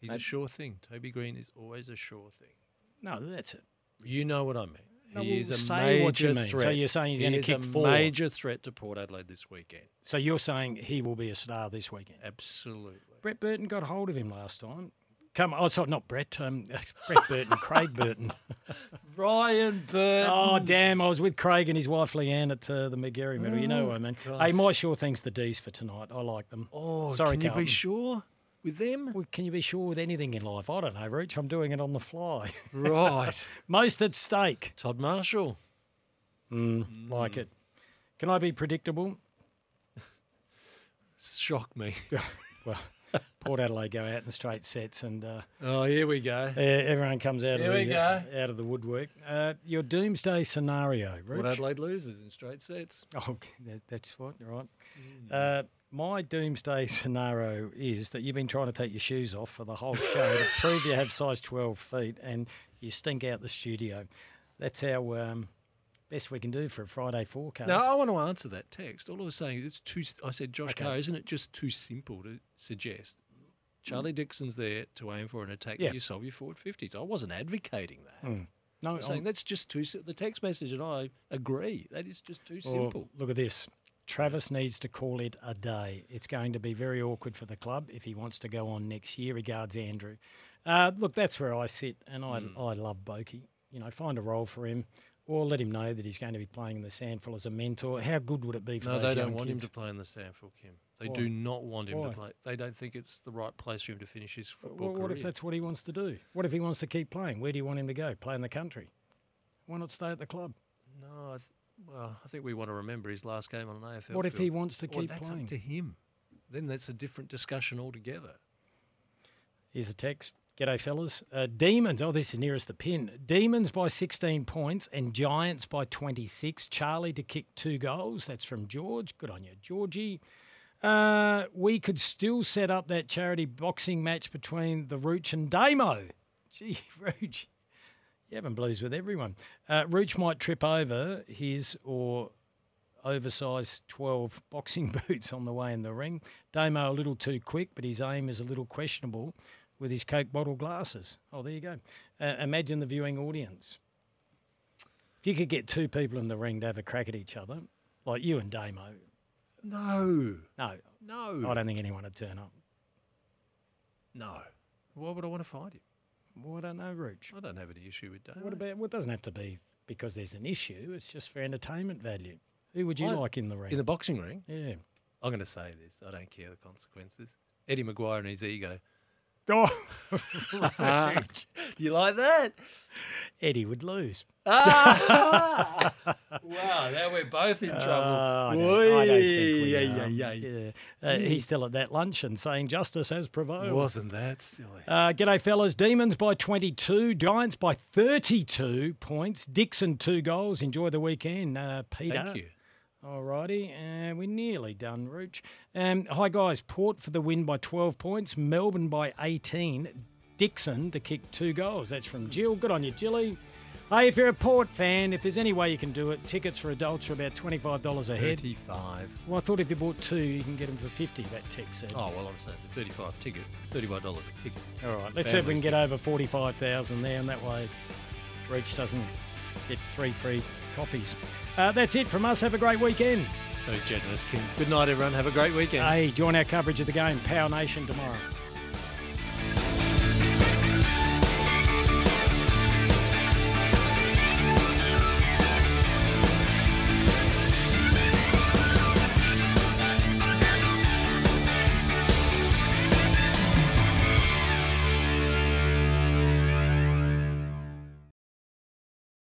He's a sure thing. Toby Green is always a sure thing. No, that's it. You know what I mean. No, he well, is a major what you mean. threat. So you're saying he's He gonna is kick a four? major threat to Port Adelaide this weekend. So you're saying he will be a star this weekend? Absolutely. Brett Burton got hold of him last time. Come, oh, sorry, not Brett. Um, Brett Burton, Craig Burton. Ryan Burton. Oh, damn. I was with Craig and his wife Leanne at uh, the Magarey Medal. You know what I mean? Oh, Hey, my sure thing's the D's for tonight. I like them. Oh, sorry, can you be sure with them? Well, can you be sure with anything in life? I don't know, Rooch. I'm doing it on the fly. Right. Most at stake. Todd Marshall. Mm, Like it. Can I be predictable? Shock me. well, Port Adelaide go out in straight sets, and uh, Oh, here we go. uh, everyone comes out Here of we the go. out of the woodwork. Uh, your doomsday scenario, Port Adelaide loses in straight sets. Oh, okay, that, that's what, right. Mm. My doomsday scenario is that you've been trying to take your shoes off for the whole show to prove you have size 12 feet and you stink out the studio. That's our um, best we can do for a Friday forecast. Now, I want to answer that text. All I was saying is it's too. I said, Josh Okay. Carr, isn't it just too simple to suggest? Charlie Dixon's there to aim for an attack. Yeah. You solve your forward 50s. I wasn't advocating that. Mm. No, I'm saying that's just too. The text message and I agree. That is just too simple. look at this. Travis needs to call it a day. It's going to be very awkward for the club if he wants to go on next year. Regards, Andrew. Uh, look, that's where I sit, and I, Hmm. I love Bokey. You know, find a role for him, or let him know that he's going to be playing in the SANFL as a mentor. How good would it be for No, they don't want him to play in the SANFL, Kim. They Why? do not want him Why? to play. They don't think it's the right place for him to finish his football Well, what career. if that's what he wants to do? What if he wants to keep playing? Where do you want him to go? Play in the country? Why not stay at the club? No, I th- well, I think we want to remember his last game on an AFL. What if he wants to Well, keep that's playing? up to him. Then that's a different discussion altogether. Here's a text. G'day, fellas. Uh, Demons. Oh, this is nearest the pin. Demons by 16 points and Giants by 26. Charlie to kick two goals. That's from George. Good on you, Georgie. Uh, we could still set up that charity boxing match between the Rooch and Damo. Gee, Rooch. You having blues with everyone. Uh, Rooch might trip over his or oversized 12 boxing boots on the way in the ring. Damo a little too quick, but his aim is a little questionable with his Coke bottle glasses. Oh, there you go. Uh, imagine the viewing audience. If you could get two people in the ring to have a crack at each other, like you and Damo. No. No. No. I don't think anyone would turn up. No. Why would I want to fight him? Well, I don't know, Rooch. I don't have any issue with Damo. What about, well, it doesn't have to be because there's an issue. It's just for entertainment value. Who would you I- like in the ring? In the boxing ring? Yeah. I'm going to say this. I don't care the consequences. Eddie McGuire and his ego. Oh, Rooch. you like that? Eddie would lose. Ah! wow, now we're both in trouble. Uh, I, don't, I don't we Yeah, yeah, Yeah. Uh, he's still at that luncheon saying justice has prevailed. Wasn't that silly? Uh, g'day, fellas. Demons by 22, Giants by 32 points. Dixon, two goals. Enjoy the weekend, uh, Peter. Thank you. All righty, and we're nearly done, Rooch. Um, hi, guys. Port for the win by 12 points. Melbourne by 18. Dixon to kick two goals. That's from Jill. Good on you, Jilly. Hey, if you're a Port fan, if there's any way you can do it, tickets for adults are about $25 a head. 35. Well, I thought if you bought two, you can get them for 50 that text said. Oh, well, I'm saying the 35 ticket, $35 a ticket. All right, let's see if we can get over 45,000 there, and that way Rooch doesn't get three free coffees. Uh, that's it from us. Have a great weekend. So generous, Kim. Good night, everyone. Have a great weekend. Hey, join our coverage of the game, Power Nation, tomorrow.